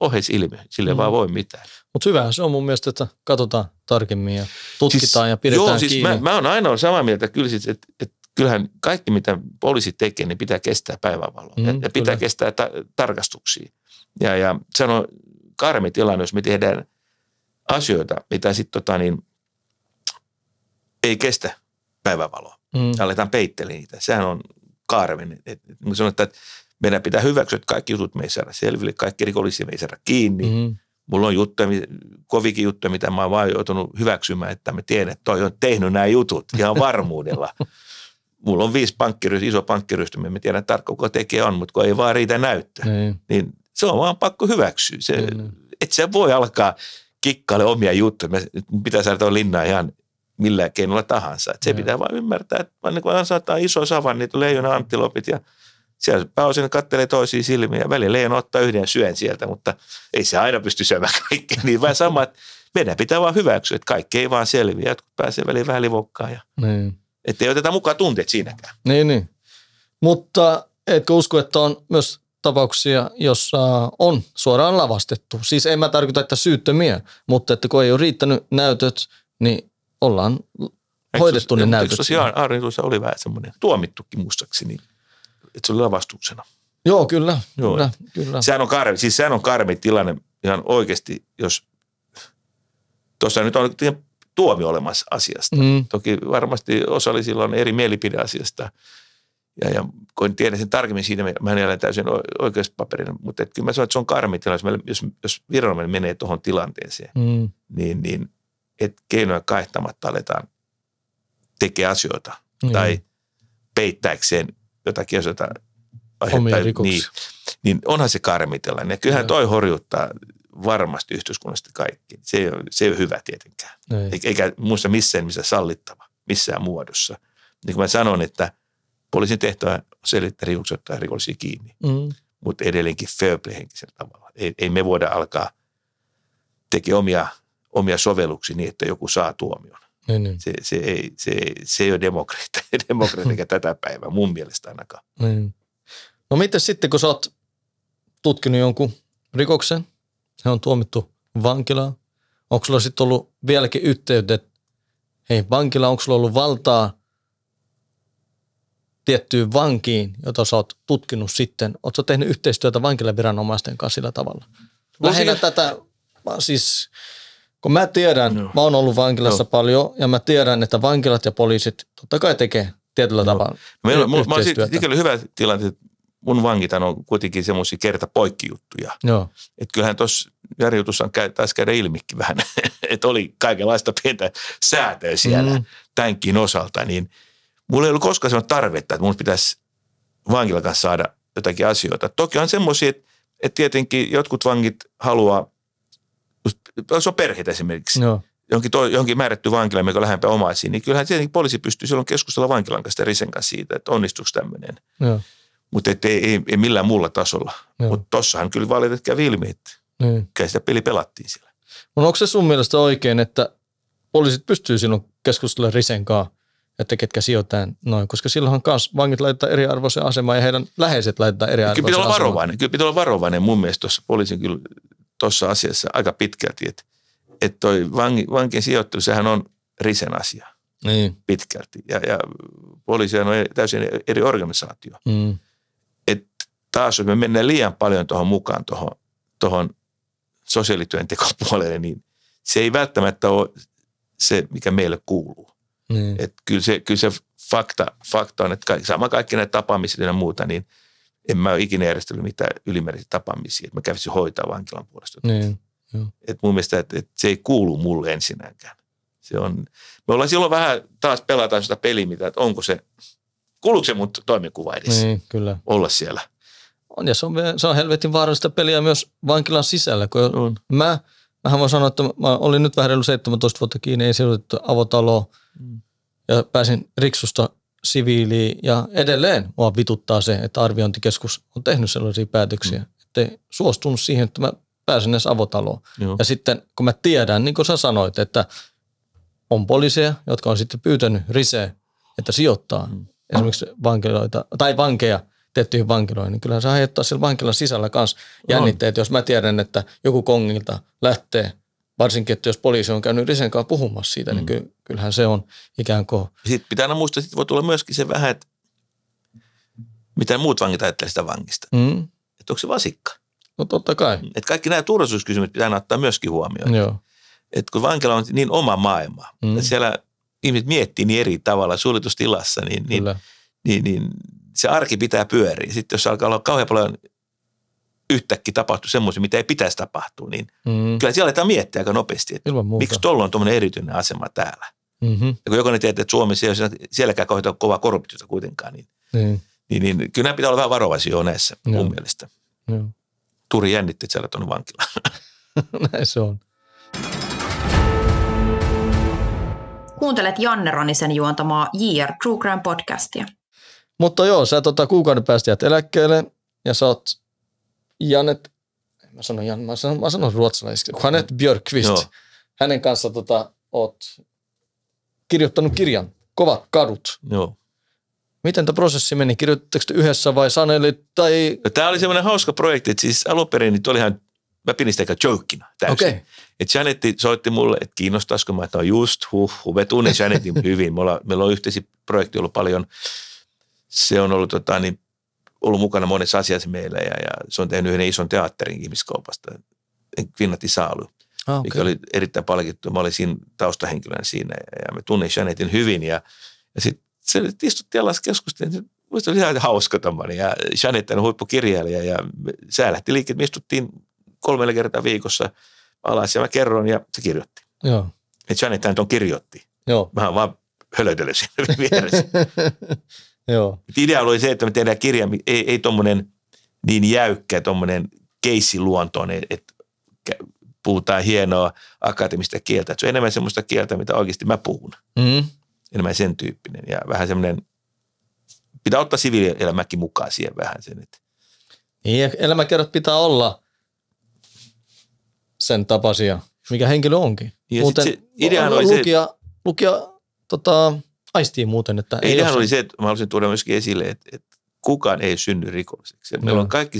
oheisilmiö, sille Mm. vaan voi mitään. Mutta hyvähän se on mun mielestä, että katsotaan tarkemmin ja tutkitaan ja pidetään joo, siis kiinni. mä, mä oon aina samaa mieltä, kyllä siis, että, että kyllähän kaikki, mitä poliisi tekee, niin pitää kestää päivänvaloa. Mm, Mm, ja, ja pitää kyllä. kestää ta- tarkastuksia. Ja, ja se on karmi tilanne, jos me tehdään asioita, mitä sitten tota, niin, ei kestä päivänvaloa. mm, Aletaan peittele niitä. Sehän on karmi. Et, et, sanon, että meidän pitää hyväksyä, että kaikki jutut me ei saada selville, kaikki rikollisia me ei saada kiinni. Mm. Mulla on juttuja, kovikin juttuja, mitä mä oon vaan joutunut hyväksymään, että mä tiedän, että toi on tehnyt nämä jutut ihan varmuudella. Mulla on viisi pankkirystymä, iso pankkirystymä, mä tiedän tarkkaan, kuka tekee on, mutta kun ei vaan riitä näyttö, niin, niin se on vaan pakko hyväksyä. Se, Niin, niin. et sä voi alkaa kikkaile omia juttuja. Mun pitää saada tuon linnaa ihan millä keinolla tahansa. Et se Joo. pitää vaan ymmärtää, että vaan niin kun saattaa iso savannit, leijona antilopit ja siellä pääosin kattelee toisia silmiä ja välillä leijona ottaa yhden ja syön sieltä, mutta ei se aina pysty syömään kaikkea. Niin vähän sama, että meidän pitää vaan hyväksyä, että kaikki ei vaan selviä. Jotkut pääsee väliin vähän livokkaan ja niin. ettei oteta mukaan tunteet siinäkään. Niin, niin. Mutta etkö usko, että on myös tapauksia, jossa on suoraan lavastettu? Siis en mä tarkoita, että syyttömiä, mutta että kun ei ole riittänyt näytöt, niin ollaan hoidettu ne näytöt. eikö Arni tuossa oli vähän semmoinen tuomittukin muistaakseni, että se oli lavastuksena. Joo, kyllä, Joo. kyllä, kyllä. Sehän on karmi, siis sehän on karmi tilanne ihan oikeasti, jos tuossa nyt on tuomio olemassa asiasta. Mm, Toki varmasti osa oli silloin eri mielipide asiasta. Ja, ja kun tiedän sen tarkemmin siinä, mä en ole täysin oikeuspaperina, mutta et kyllä mä sanon, että se on karmi tilanne, jos, jos viranomainen menee tuohon tilanteeseen, Mm. niin, niin että keinoja kaihtamatta aletaan tekemään asioita Niin. tai peittääkseen jotakin asioita. Omia. Niin, niin onhan se karmi tilanne. Ja kyllähän toi horjuttaa varmasti yhteiskunnasta kaikki. Se ei, ole, se ei ole hyvä tietenkään. Ei. Eikä- Eikä muista missään missä sallittava, missään muodossa. Niin kuin mä sanon, että poliisin tehtävä on selittää rikoksia ottaa rikollisia kiinni, Mm. mutta edelleenkin fair play henkisellä tavalla. Ei, ei me voida alkaa tekemään omia, omia sovelluksia niin, että joku saa tuomion. Niin, niin. Se, se, ei, se, se ei ole demokratia, demokratia tätä päivää, mun mielestä ainakaan. Niin. No miten sitten, kun sä oot tutkinut jonkun rikoksen, he on tuomittu vankilaan, onko sulla sitten ollut vieläkin yhteydet, hei vankila, onko sulla ollut valtaa tiettyyn vankiin, jota sä oot tutkinut sitten? Oletko tehnyt yhteistyötä vankilaviranomaisten kanssa sillä tavalla? Lähinnä Voisin- tätä, siis, kun mä tiedän, Joo. mä oon ollut vankilassa Joo. paljon ja mä tiedän, että vankilat ja poliisit totta kai tekee tietyllä Joo. tavalla Meillä, mulla, mä yhteistyötä. sikäli hyvä tilanne, että mun vankit on kuitenkin semmoisia kerta poikkijuttuja. Joo. Että kyllähän tuossa käy, taisi käydä ilmikin vähän, että oli kaikenlaista pientä säätöä siellä mm. tämänkin osalta, niin mulla ei ollut koskaan sellaista tarvetta, että mun pitäisi vankila kanssa saada jotakin asioita. Toki on semmoisia, että, että tietenkin jotkut vangit haluaa, jos on perheitä esimerkiksi, Joo. johonkin, to, johonkin määrätty vankilaan, mikä on lähempää omaisiin, niin kyllähän tietenkin poliisi pystyy silloin keskustella vankilan kanssa ja Risen kanssa siitä, että onnistuuko tämmöinen. Joo. Mutta ei, ei, ei, millään muulla tasolla. Joo. Mutta tossahan kyllä valitettavasti kävi ilmi, että Niin. kyllä sitä peli pelattiin siellä. No onko se sun mielestä oikein, että poliisit pystyy silloin keskustelemaan Risen kanssa, että ketkä sijoitetaan noin, koska silloinhan kans vangit laitetaan eriarvoiseen asemaan ja heidän läheiset laitetaan Kyllä eriarvoiseen pitää olla asemaan. varovainen. Kyllä pitää olla varovainen mun mielestä tuossa poliisin kyllä tuossa asiassa aika pitkälti, että, että toi vanki, vankien sijoittelu, sehän on Risen asia Niin. pitkälti. Ja, ja poliisi on täysin eri organisaatio. Mm. että taas jos me mennään liian paljon tuohon mukaan tuohon, tuohon sosiaalityöntekopuolelle, niin se ei välttämättä ole se, mikä meille kuuluu. Niin. Et kyllä, se, kyllä se fakta, fakta on, että kaikki, sama kaikki näitä tapaamiset ja muuta, niin en mä ole ikinä järjestänyt mitään ylimääräisiä tapaamisia, että mä kävisin hoitaa vankilan puolesta. Niin. Et mun mielestä että, että se ei kuulu mulle ensinnäkään. Se on, me ollaan silloin vähän taas pelataan sitä peliä, mitä, että onko se, kuuluuko se mun toimenkuva edes niin, kyllä. olla siellä. On, ja se on, se on helvetin vaarallista peliä myös vankilan sisällä, kun On. mä, mähän voin sanoa, että mä olin nyt vähän reilu 17 vuotta kiinni, ei sijoitettu avotaloa Mm. ja pääsin riksusta siviiliin ja edelleen mua vituttaa se, että arviointikeskus on tehnyt sellaisia päätöksiä, mm. että suostunut siihen, että mä pääsen edes avotaloon. Joo. Ja sitten kun mä tiedän, niin kuin sä sanoit, että on poliiseja, jotka on sitten pyytänyt riseä, että sijoittaa mm. esimerkiksi vankiloita, tai vankeja tiettyihin vankiloihin, niin kyllähän se aiheuttaa siellä vankilan sisällä kanssa jännitteet, jos mä tiedän, että joku kongilta lähtee, varsinkin, että jos poliisi on käynyt risen kanssa puhumassa siitä, mm. niin ky- kyllähän se on ikään kuin, Sitten pitää aina muistaa, että voi tulla myöskin se vähän, että mitä muut vangit ajattelee sitä vangista. mm, Että onko se vasikka? no totta kai, Että kaikki nämä turvallisuuskysymykset pitää aina ottaa myöskin huomioon. joo, Että kun vankila on niin oma maailma, Mm. mm. että siellä ihmiset miettii niin eri tavalla suljetustilassa, niin, niin, kyllä, niin, niin se arki pitää pyöriä. Sitten jos alkaa olla kauhean paljon yhtäkkiä tapahtuu semmoisia, mitä ei pitäisi tapahtua, niin mm, kyllä siellä aletaan miettiä aika nopeasti, että miksi tuolla on tuommoinen erityinen asema täällä. Mm-hmm, Ja kun jokainen tietää, että Suomessa ei ole siellä- sielläkään kauhean kovaa korruptiota kuitenkaan, niin niin, niin, niin kyllä nämä pitää olla vähän varovaisia jo näissä Joo. mun mielestä. joo. Turi jännitti, että siellä tuonne vankilaan. Näin se on. Kuuntelet Janne Ronisen juontamaa JR True Crime podcastia. Mutta joo, sä tota, kuukauden päästä jäät eläkkeelle ja sä oot Janet, mä sanon, Jan, mä sanon, mä sanon ruotsalaisiksi, Janet Björkqvist. Joo. Hänen kanssa tota, oot kirjoittanut kirjan, Kovat kadut. Joo. Miten tämä prosessi meni? Kirjoitteko te yhdessä vai sanelit tai... No, Tämä oli semmoinen hauska projekti, että siis alun perin niin oli ihan, mä pidin sitä aika jokina täysin. Okei. Että Janetti soitti mulle, että kiinnostaisiko mä, että no just, huh, huh. Mä tunnen Janetin hyvin. Me ollaan, meillä on yhteisiä projekteja ollut paljon. Se on ollut, tota, niin, ollut mukana monessa asiassa meillä ja, ja se on tehnyt yhden ison teatterin ihmiskaupasta. Kvinnat i Saalu, Ah, mikä oli erittäin palkittu. Mä olin siinä taustahenkilönä siinä ja, ja me tunnen Janetin hyvin ja, ja sitten se istuttiin alas keskusteltiin, että musta oli ihan hauska tommonen. Ja Jeanette on huippukirjailija ja sä lähti liikkeelle, me istuttiin kolmelle kertaa viikossa alas ja mä kerron ja se kirjoitti. Joo. Että Jeanette on kirjoitti. Joo. Mä vaan hölötellyt siinä vieressä. Joo. Idea oli se, että me tehdään kirja, ei, ei tuommoinen niin jäykkä, tuommoinen keissiluontoinen, että puhutaan hienoa akateemista kieltä. Että se on enemmän semmoista kieltä, mitä oikeasti mä puhun. Mm. Enemmän sen tyyppinen ja vähän semmoinen, pitää ottaa siviilielämäkin mukaan siihen vähän sen. Että. Niin, elämäkerrat pitää olla sen tapaisia, mikä henkilö onkin. Ja muuten se ideahan oli se, lukija, lukija tota, aistii muuten, että ei Ideahan ole oli se, että mä haluaisin tuoda myöskin esille, että, että kukaan ei synny rikolliseksi. Ja Meillä Joo. on kaikki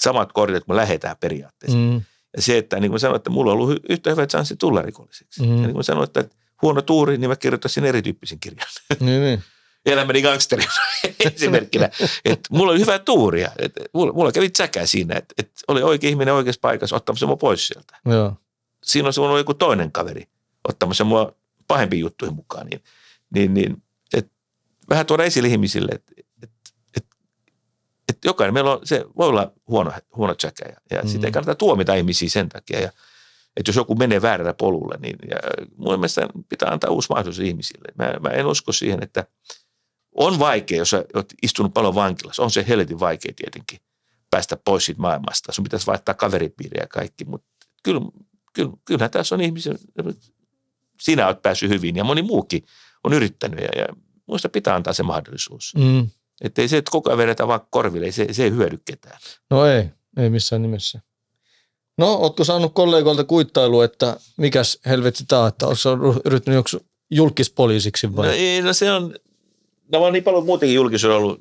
samat kortit, kun me lähdetään periaatteessa. Mm, Ja se, että niin kuin sanoin, että mulla on ollut yhtä hyvät chanssit tulla rikolliseksi. Mm. Ja niin kuin sanoin, että huono tuuri, niin mä kirjoittaisin erityyppisen kirjan. niin, niin. Elämäni gangsteri esimerkkinä. Että mulla oli hyvä tuuri. ja että mulla, mulla kävi säkä siinä, että, että oli oikea ihminen oikeassa paikassa ottamassa mua pois sieltä. Joo. Siinä olisi ollut joku toinen kaveri ottamassa mua pahempiin juttuihin mukaan. Niin, niin, niin että vähän tuoda esille ihmisille, että, että, että, että jokainen meillä on, se voi olla huono, huono tsäkä ja, ja mm. sitä ei kannata tuomita ihmisiä sen takia. Ja, että jos joku menee väärällä polulla, niin ja mun mielestä pitää antaa uusi mahdollisuus ihmisille. Mä, mä en usko siihen, että on vaikea, jos sä oot istunut paljon vankilassa. On se helvetin vaikea tietenkin päästä pois siitä maailmasta. Sun pitäisi vaihtaa kaveripiiriä ja kaikki, mutta kyllä, kyllä, kyllähän tässä on ihmisiä, sinä olet päässyt hyvin ja moni muukin on yrittänyt ja, ja muista pitää antaa se mahdollisuus. Mm. Että ei se, että koko ajan vedetään vaan korville, ei se, se ei hyödy ketään. No ei, ei missään nimessä. No, ootko saanut kollegoilta kuittailu, että mikäs helvetti tämä, että onko yrittänyt joku julkispoliisiksi vai? No, ei, no se on, no mä oon niin paljon muutenkin julkisuudessa ollut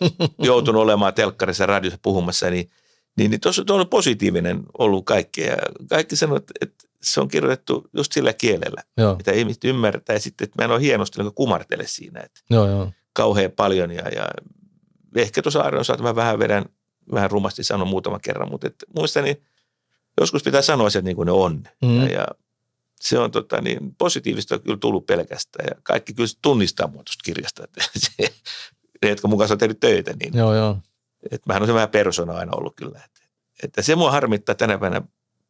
joutunut olemaan telkkarissa ja radiossa puhumassa, niin, niin, niin tuossa on positiivinen ollut kaikki. Ja kaikki sanoo, että, se on kirjoitettu just sillä kielellä, Joo, mitä ihmiset ymmärtää. Ja sitten, että mä en ole hienosti niin kumartele siinä, että joo, joo. kauhean paljon. Ja, ja ehkä tuossa Arjon osalta mä vähän vedän, vähän rumasti sanon muutaman kerran, mutta että muistani joskus pitää sanoa asiat niin kuin ne on. Mm. Ja, ja se on tota, niin positiivista on kyllä tullut pelkästään ja kaikki kyllä tunnistaa mua tuosta kirjasta. Että se, ne, jotka mukaan on tehnyt töitä, niin Joo, joo. Että mähän on se vähän persona aina ollut kyllä. Että, että se mua harmittaa tänä päivänä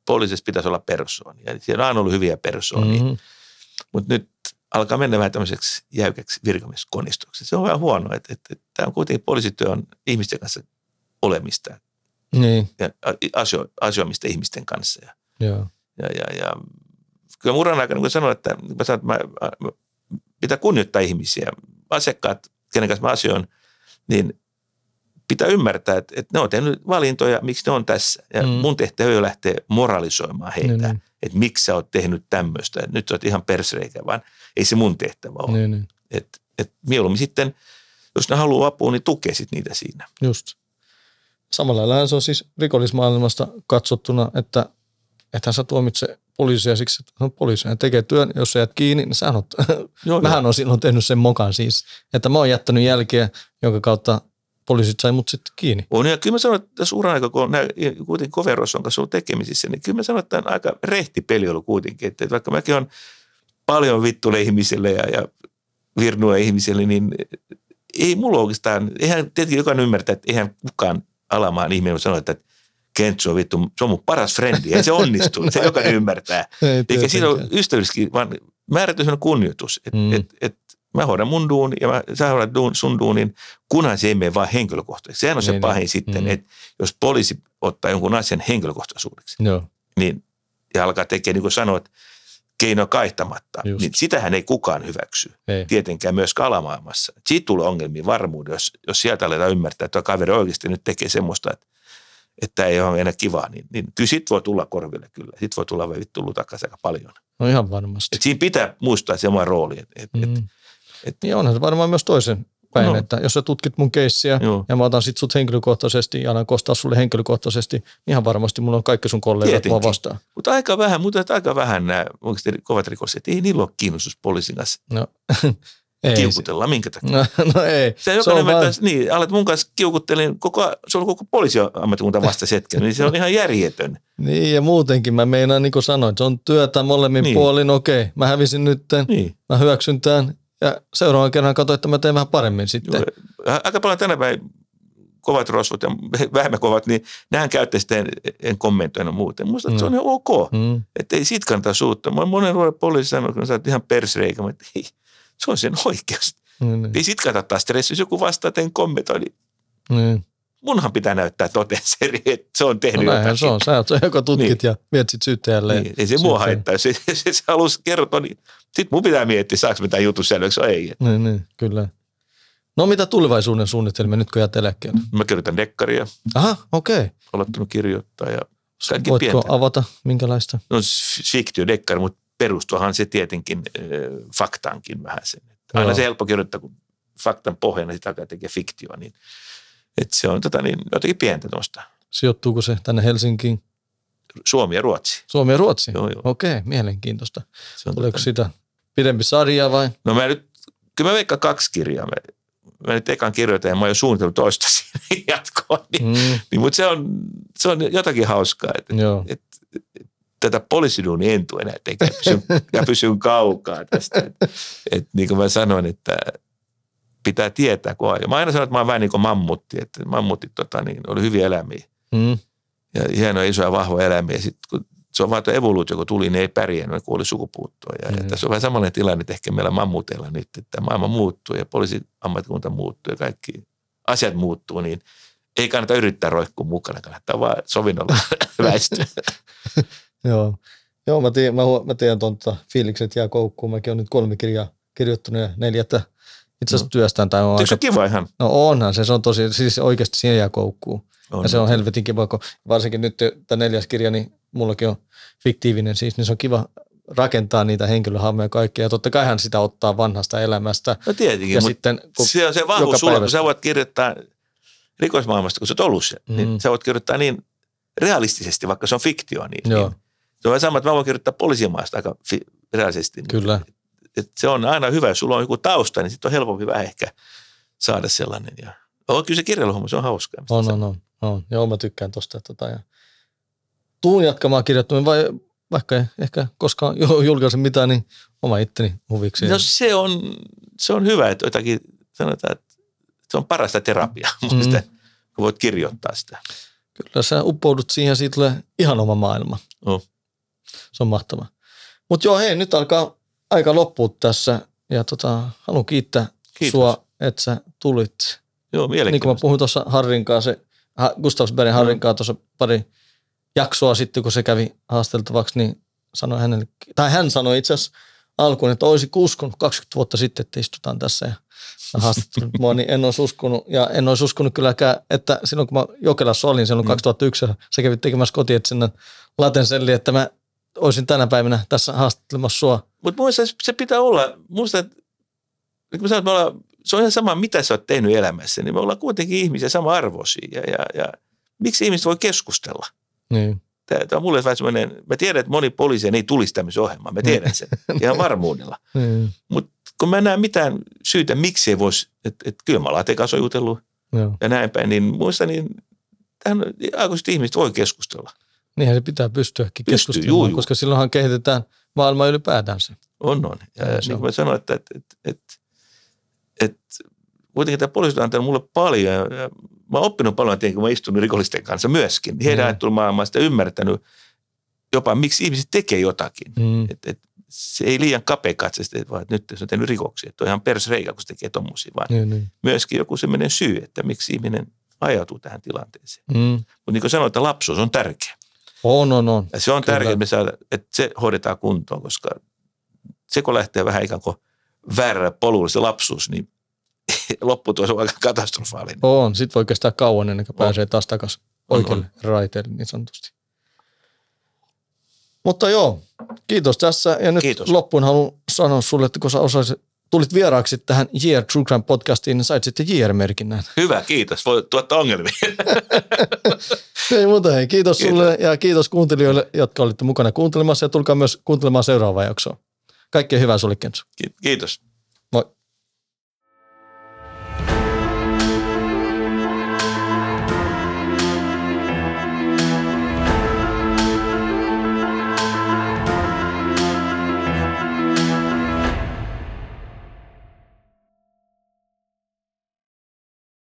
poliisissa pitäisi olla persoonia. Siellä on aina ollut hyviä persoonia, mm-hmm. Mm-hmm. mutta nyt alkaa mennä vähän tämmöiseksi jäykäksi virkamieskonistoksi. Se on vähän huono, että, että, että tämä on kuitenkin poliisityö on ihmisten kanssa olemista Niin, ja asio, asioimista ihmisten kanssa. Ja, joo. ja, ja, ja kyllä muran aikana, kun sanoin, että, mä sanon, että mä, mä, pitää kunnioittaa ihmisiä. Asiakkaat, kenen kanssa mä asioin, niin pitää ymmärtää, että, että ne on tehnyt valintoja, miksi ne on tässä. Ja Mm. mm. mun tehtävä ei ole lähteä moralisoimaan heitä, niin. että miksi sä oot tehnyt tämmöistä. Nyt sä oot ihan persreikä, vaan ei se mun tehtävä ole. Niin, niin. Et, et mieluummin sitten, jos ne haluaa apua, niin tukee sit niitä siinä. Just. Samalla lailla se on siis rikollismaailmasta katsottuna, että ethän sä tuomitse poliisia siksi, että on poliisia ja tekee työn, jos sä jäät kiinni, niin sä oot, Joo, mähän on silloin tehnyt sen mokan siis, että mä oon jättänyt jälkeä, jonka kautta poliisit sai mut sitten kiinni. On, ja kyllä mä sanon, että tässä uran aika, kun on nää, kuitenkin Koveros on kanssa ollut tekemisissä, niin kyllä mä sanon, että tämä on aika rehti peli ollut kuitenkin. Että, että vaikka mäkin on paljon vittuille ihmisille ja, ja virnuille ihmisille, niin ei mulla oikeastaan, eihän tietenkin jokainen ymmärtää, että eihän kukaan alamaan ihminen sano, että Kentsu on vittu, se on mun paras frendi, ei se onnistu, se jokainen ymmärtää. Ei Eikä siinä ole ystävälliskin, vaan määrätty sellainen kunnioitus, että mm. et, et mä hoidan mun duun ja mä, sä hoidat duun, sun duunin, kunhan se ei mene vaan henkilökohtaisesti. Sehän on se Niin, pahin niin. sitten, Mm. että jos poliisi ottaa jonkun asian henkilökohtaisuudeksi, Joo, niin ja alkaa tekemään, niin kuin sanoit, keino kaihtamatta, Just. niin sitähän ei kukaan hyväksy. ei. Tietenkään myös kalamaailmassa. Siitä tulee ongelmia varmuuden, jos, jos sieltä aletaan ymmärtää, että tuo kaveri oikeasti nyt tekee semmoista, että että ei ole enää kivaa, niin, niin kyllä sit voi tulla korville kyllä. Sitten voi tulla vittu takaisin aika paljon. No ihan varmasti. Et siinä pitää muistaa se oma rooli. Et, et, et, Mm. et- Niin onhan se varmaan myös toisen päin, No. että jos sä tutkit mun keissiä Joo. ja mä otan sit sut henkilökohtaisesti ja alan kostaa sulle henkilökohtaisesti, niin ihan varmasti mulla on kaikki sun kollegat mua vastaan. Mutta aika vähän, mutta aika vähän nämä oikeasti kovat rikokset. Ei niillä ole kiinnostus poliisin kanssa. No, ei. Kiukutellaan, minkä takia? No, no ei. Se, joka ymmärtää, niin, alat mun kanssa kiukuttelin, koko, se on koko poliisiammattikunta vasta hetken, niin se on ihan järjetön. Niin ja muutenkin mä meinaan niin kuin sanoin, se on työtä molemmin Niin. puolin, okei, mä hävisin nyt, Niin. mä hyväksyn tämän ja seuraavan kerran katsoin, että mä teen vähän paremmin sitten. Joo, aika paljon tänä päivänä kovat rosvot ja vähemmän kovat, niin nehän käyttää sitä, en, en kommentoinut muuten. Musta mm. se on ihan ok, mm. että ei siitä kannata suuttaa. Mä monen ruoan poliisi sanoi, kun sä ihan persreikä, että ei, se on sen oikeus. Mm. Ei siitä kannata stressi, jos joku vastaa, että en kommentoi, niin mm. Munhan pitää näyttää toteen se, että se on tehnyt no jotakin. se on, sä oot se, joka tutkit niin. ja viet sit syyttäjälle. Niin, ei se mua haittaa, jos se, se, se halusi kertoa, niin sitten mun pitää miettiä, saako mitään jutun selväksi vai ei. Niin, niin, kyllä. No mitä tulevaisuuden suunnitelmia nyt kun jäät eläkkeelle? Mä kirjoitan dekkaria. Aha, okei. Okay. Aloittanut kirjoittaa ja kaikki Voitko pientä. avata minkälaista? No fiktio dekkari, mutta perustuahan se tietenkin äh, faktaankin vähän sen. Aina Joo. se helppo kirjoittaa, kun faktan pohjana sitä alkaa tekee fiktioa, niin että se on tota, niin, jotenkin pientä tuosta. Sijoittuuko se tänne Helsinkiin? Suomi ja Ruotsi. Suomi ja Ruotsi? Joo, joo. Okei, mielenkiintoista. Se on Tuleeko tota... sitä pidempi sarja vai? No mä nyt, kyllä mä veikkaan kaksi kirjaa. Mä, mä nyt ekan kirjoitan ja mä oon jo suunnitellut toista siihen jatkoon. Niin, mm. niin, mutta se on, se on jotakin hauskaa, että et, et, tätä poliisiduunia en tule enää tekemään pysyn, ja pysyn kaukaa tästä. Et, et, niin kuin mä sanoin, että pitää tietää kun aika. Mä aina sanon, että mä oon vähän niin kuin mammutti, että mammutit tota, niin, oli hyviä elämiä. Mm. Ja hienoja, isoja, vahvoja elämiä. Sitten kun se on vaan tuo evoluutio, kun tuli, niin ei pärjännyt, kun oli sukupuuttoa. Ja, mm. ja tässä on vähän samanlainen tilanne, että ehkä meillä mammuteilla nyt, että maailma muuttuu ja poliisiammattikunta muuttuu ja kaikki asiat muuttuu, niin ei kannata yrittää roikkua mukana, kannattaa vaan sovinnolla väistyä. Joo. Joo, mä tiedän, mä, mä tiedän tuon fiilikset jää koukkuun. Mäkin olen nyt kolme kirjaa kirjoittanut ja neljättä itse asiassa no. työstään. Tai on aika... kiva ihan? No onhan se, se on tosi, siis oikeasti siihen jää koukkuun. On, ja se on helvetin kiva, kun varsinkin nyt tämä neljäs kirja, niin mullakin on fiktiivinen siis, niin se on kiva rakentaa niitä henkilöhahmoja kaikkia. Ja totta kai hän sitä ottaa vanhasta elämästä. No tietenkin, ja sitten, kun se on se vahvuus sulla, kun sä voit kirjoittaa rikosmaailmasta, kun sä oot ollut se, niin mm. niin sä voit kirjoittaa niin realistisesti, vaikka se on fiktio. Niin, Joo. niin se on sama, että mä voin kirjoittaa poliisimaasta aika fi- realistisesti. Kyllä. Niin, et se on aina hyvä, jos sulla on joku tausta, niin sitten on helpompi vähän ehkä saada sellainen. Ja, on kyllä se kirjailuhomma, se on hauskaa. On, on, on, on. Joo, mä tykkään tosta. Tota, ja tuun jatkamaan kirjoittaminen vai vaikka ei ehkä koskaan julkaise mitään, niin oma itteni huviksi. No se on, se on hyvä, että jotakin sanotaan, että se on parasta terapiaa, mm. kun voit kirjoittaa sitä. Kyllä sä uppoudut siihen, siitä tulee ihan oma maailma. Oh. Se on mahtavaa. Mutta joo, hei, nyt alkaa aika loppua tässä. Ja tota, haluan kiittää Kiitos. sua, että sä tulit. Joo, Niin kuin mä puhuin tuossa Harrin kanssa, Gustavsbergin Harrin kanssa tuossa pari jaksoa sitten, kun se kävi haasteltavaksi, niin sanoi hänelle, tai hän sanoi itse asiassa alkuun, että olisi uskonut 20 vuotta sitten, että istutaan tässä ja haastattelut mua, niin en olisi uskonut. Ja en olisi uskonut kylläkään, että silloin kun mä Jokelassa olin silloin mm. 2001, sä kävit tekemässä kotietsinnän Latenselli, että mä olisin tänä päivänä tässä haastattelemassa sua. Mutta muista se pitää olla, muista, että niin kuin sanoin, me ollaan, se on ihan sama, mitä sä oot tehnyt elämässä, niin me ollaan kuitenkin ihmisiä sama arvoisia. Ja, ja, ja miksi ihmiset voi keskustella? Niin. Tämä, tämä on mulle vähän semmoinen, mä tiedän, että moni poliisi ei tulisi tämmöisen ohjelmaan, mä tiedän sen ihan varmuudella. Niin. Mutta kun mä en näe mitään syytä, miksi ei voisi, että, että kyllä mä olen kanssa jutellut Joo. ja näin päin, niin muista niin tähän aikuiset ihmiset voi keskustella. Niinhän se pitää pystyäkin Pystyy, keskustelemaan, juu, koska silloinhan kehitetään maailmaa ylipäätänsä. On, on. Ja, ja niin kuin mä sanoin, että, että, että, että, että kuitenkin tämä poliisi on antanut mulle paljon. Ja, mä oon oppinut paljon, tietenkin, kun mä istunut rikollisten kanssa myöskin. Heidän mm. ajattelumaailmaa sitä ymmärtänyt jopa, miksi ihmiset tekee jotakin. Mm. Et, et, se ei liian katseista, että, vaan, että nyt se on tehnyt rikoksia. Että on ihan persreikä, kun se tekee tommosia, vaan niin, niin. myöskin joku sellainen syy, että miksi ihminen ajautuu tähän tilanteeseen. Mm. Mutta niin kuin sanoin, että lapsuus on tärkeä. On, on, on. Ja se on tärkeää, että se hoidetaan kuntoon, koska se kun lähtee vähän ikään kuin väärällä polulla se lapsuus, niin lopputulos on aika katastrofaalinen. On, sit voi kestää kauan ennen kuin on. pääsee taas takaisin oikealle raiteelle niin sanotusti. Mutta joo, kiitos tässä. Ja nyt kiitos. loppuun haluan sanoa sulle, että kun sä osaisit, tulit vieraaksi tähän Year True Crime podcastiin, niin sait sitten Year-merkinnän. Hyvä, kiitos. Voi tuottaa ongelmia. Ei muuta, hei. Kiitos, kiitos sulle ja kiitos kuuntelijoille, jotka olitte mukana kuuntelemassa ja tulkaa myös kuuntelemaan seuraavaa jaksoa. Kaikkea hyvää sulle, Kensu. Kiitos. Moi.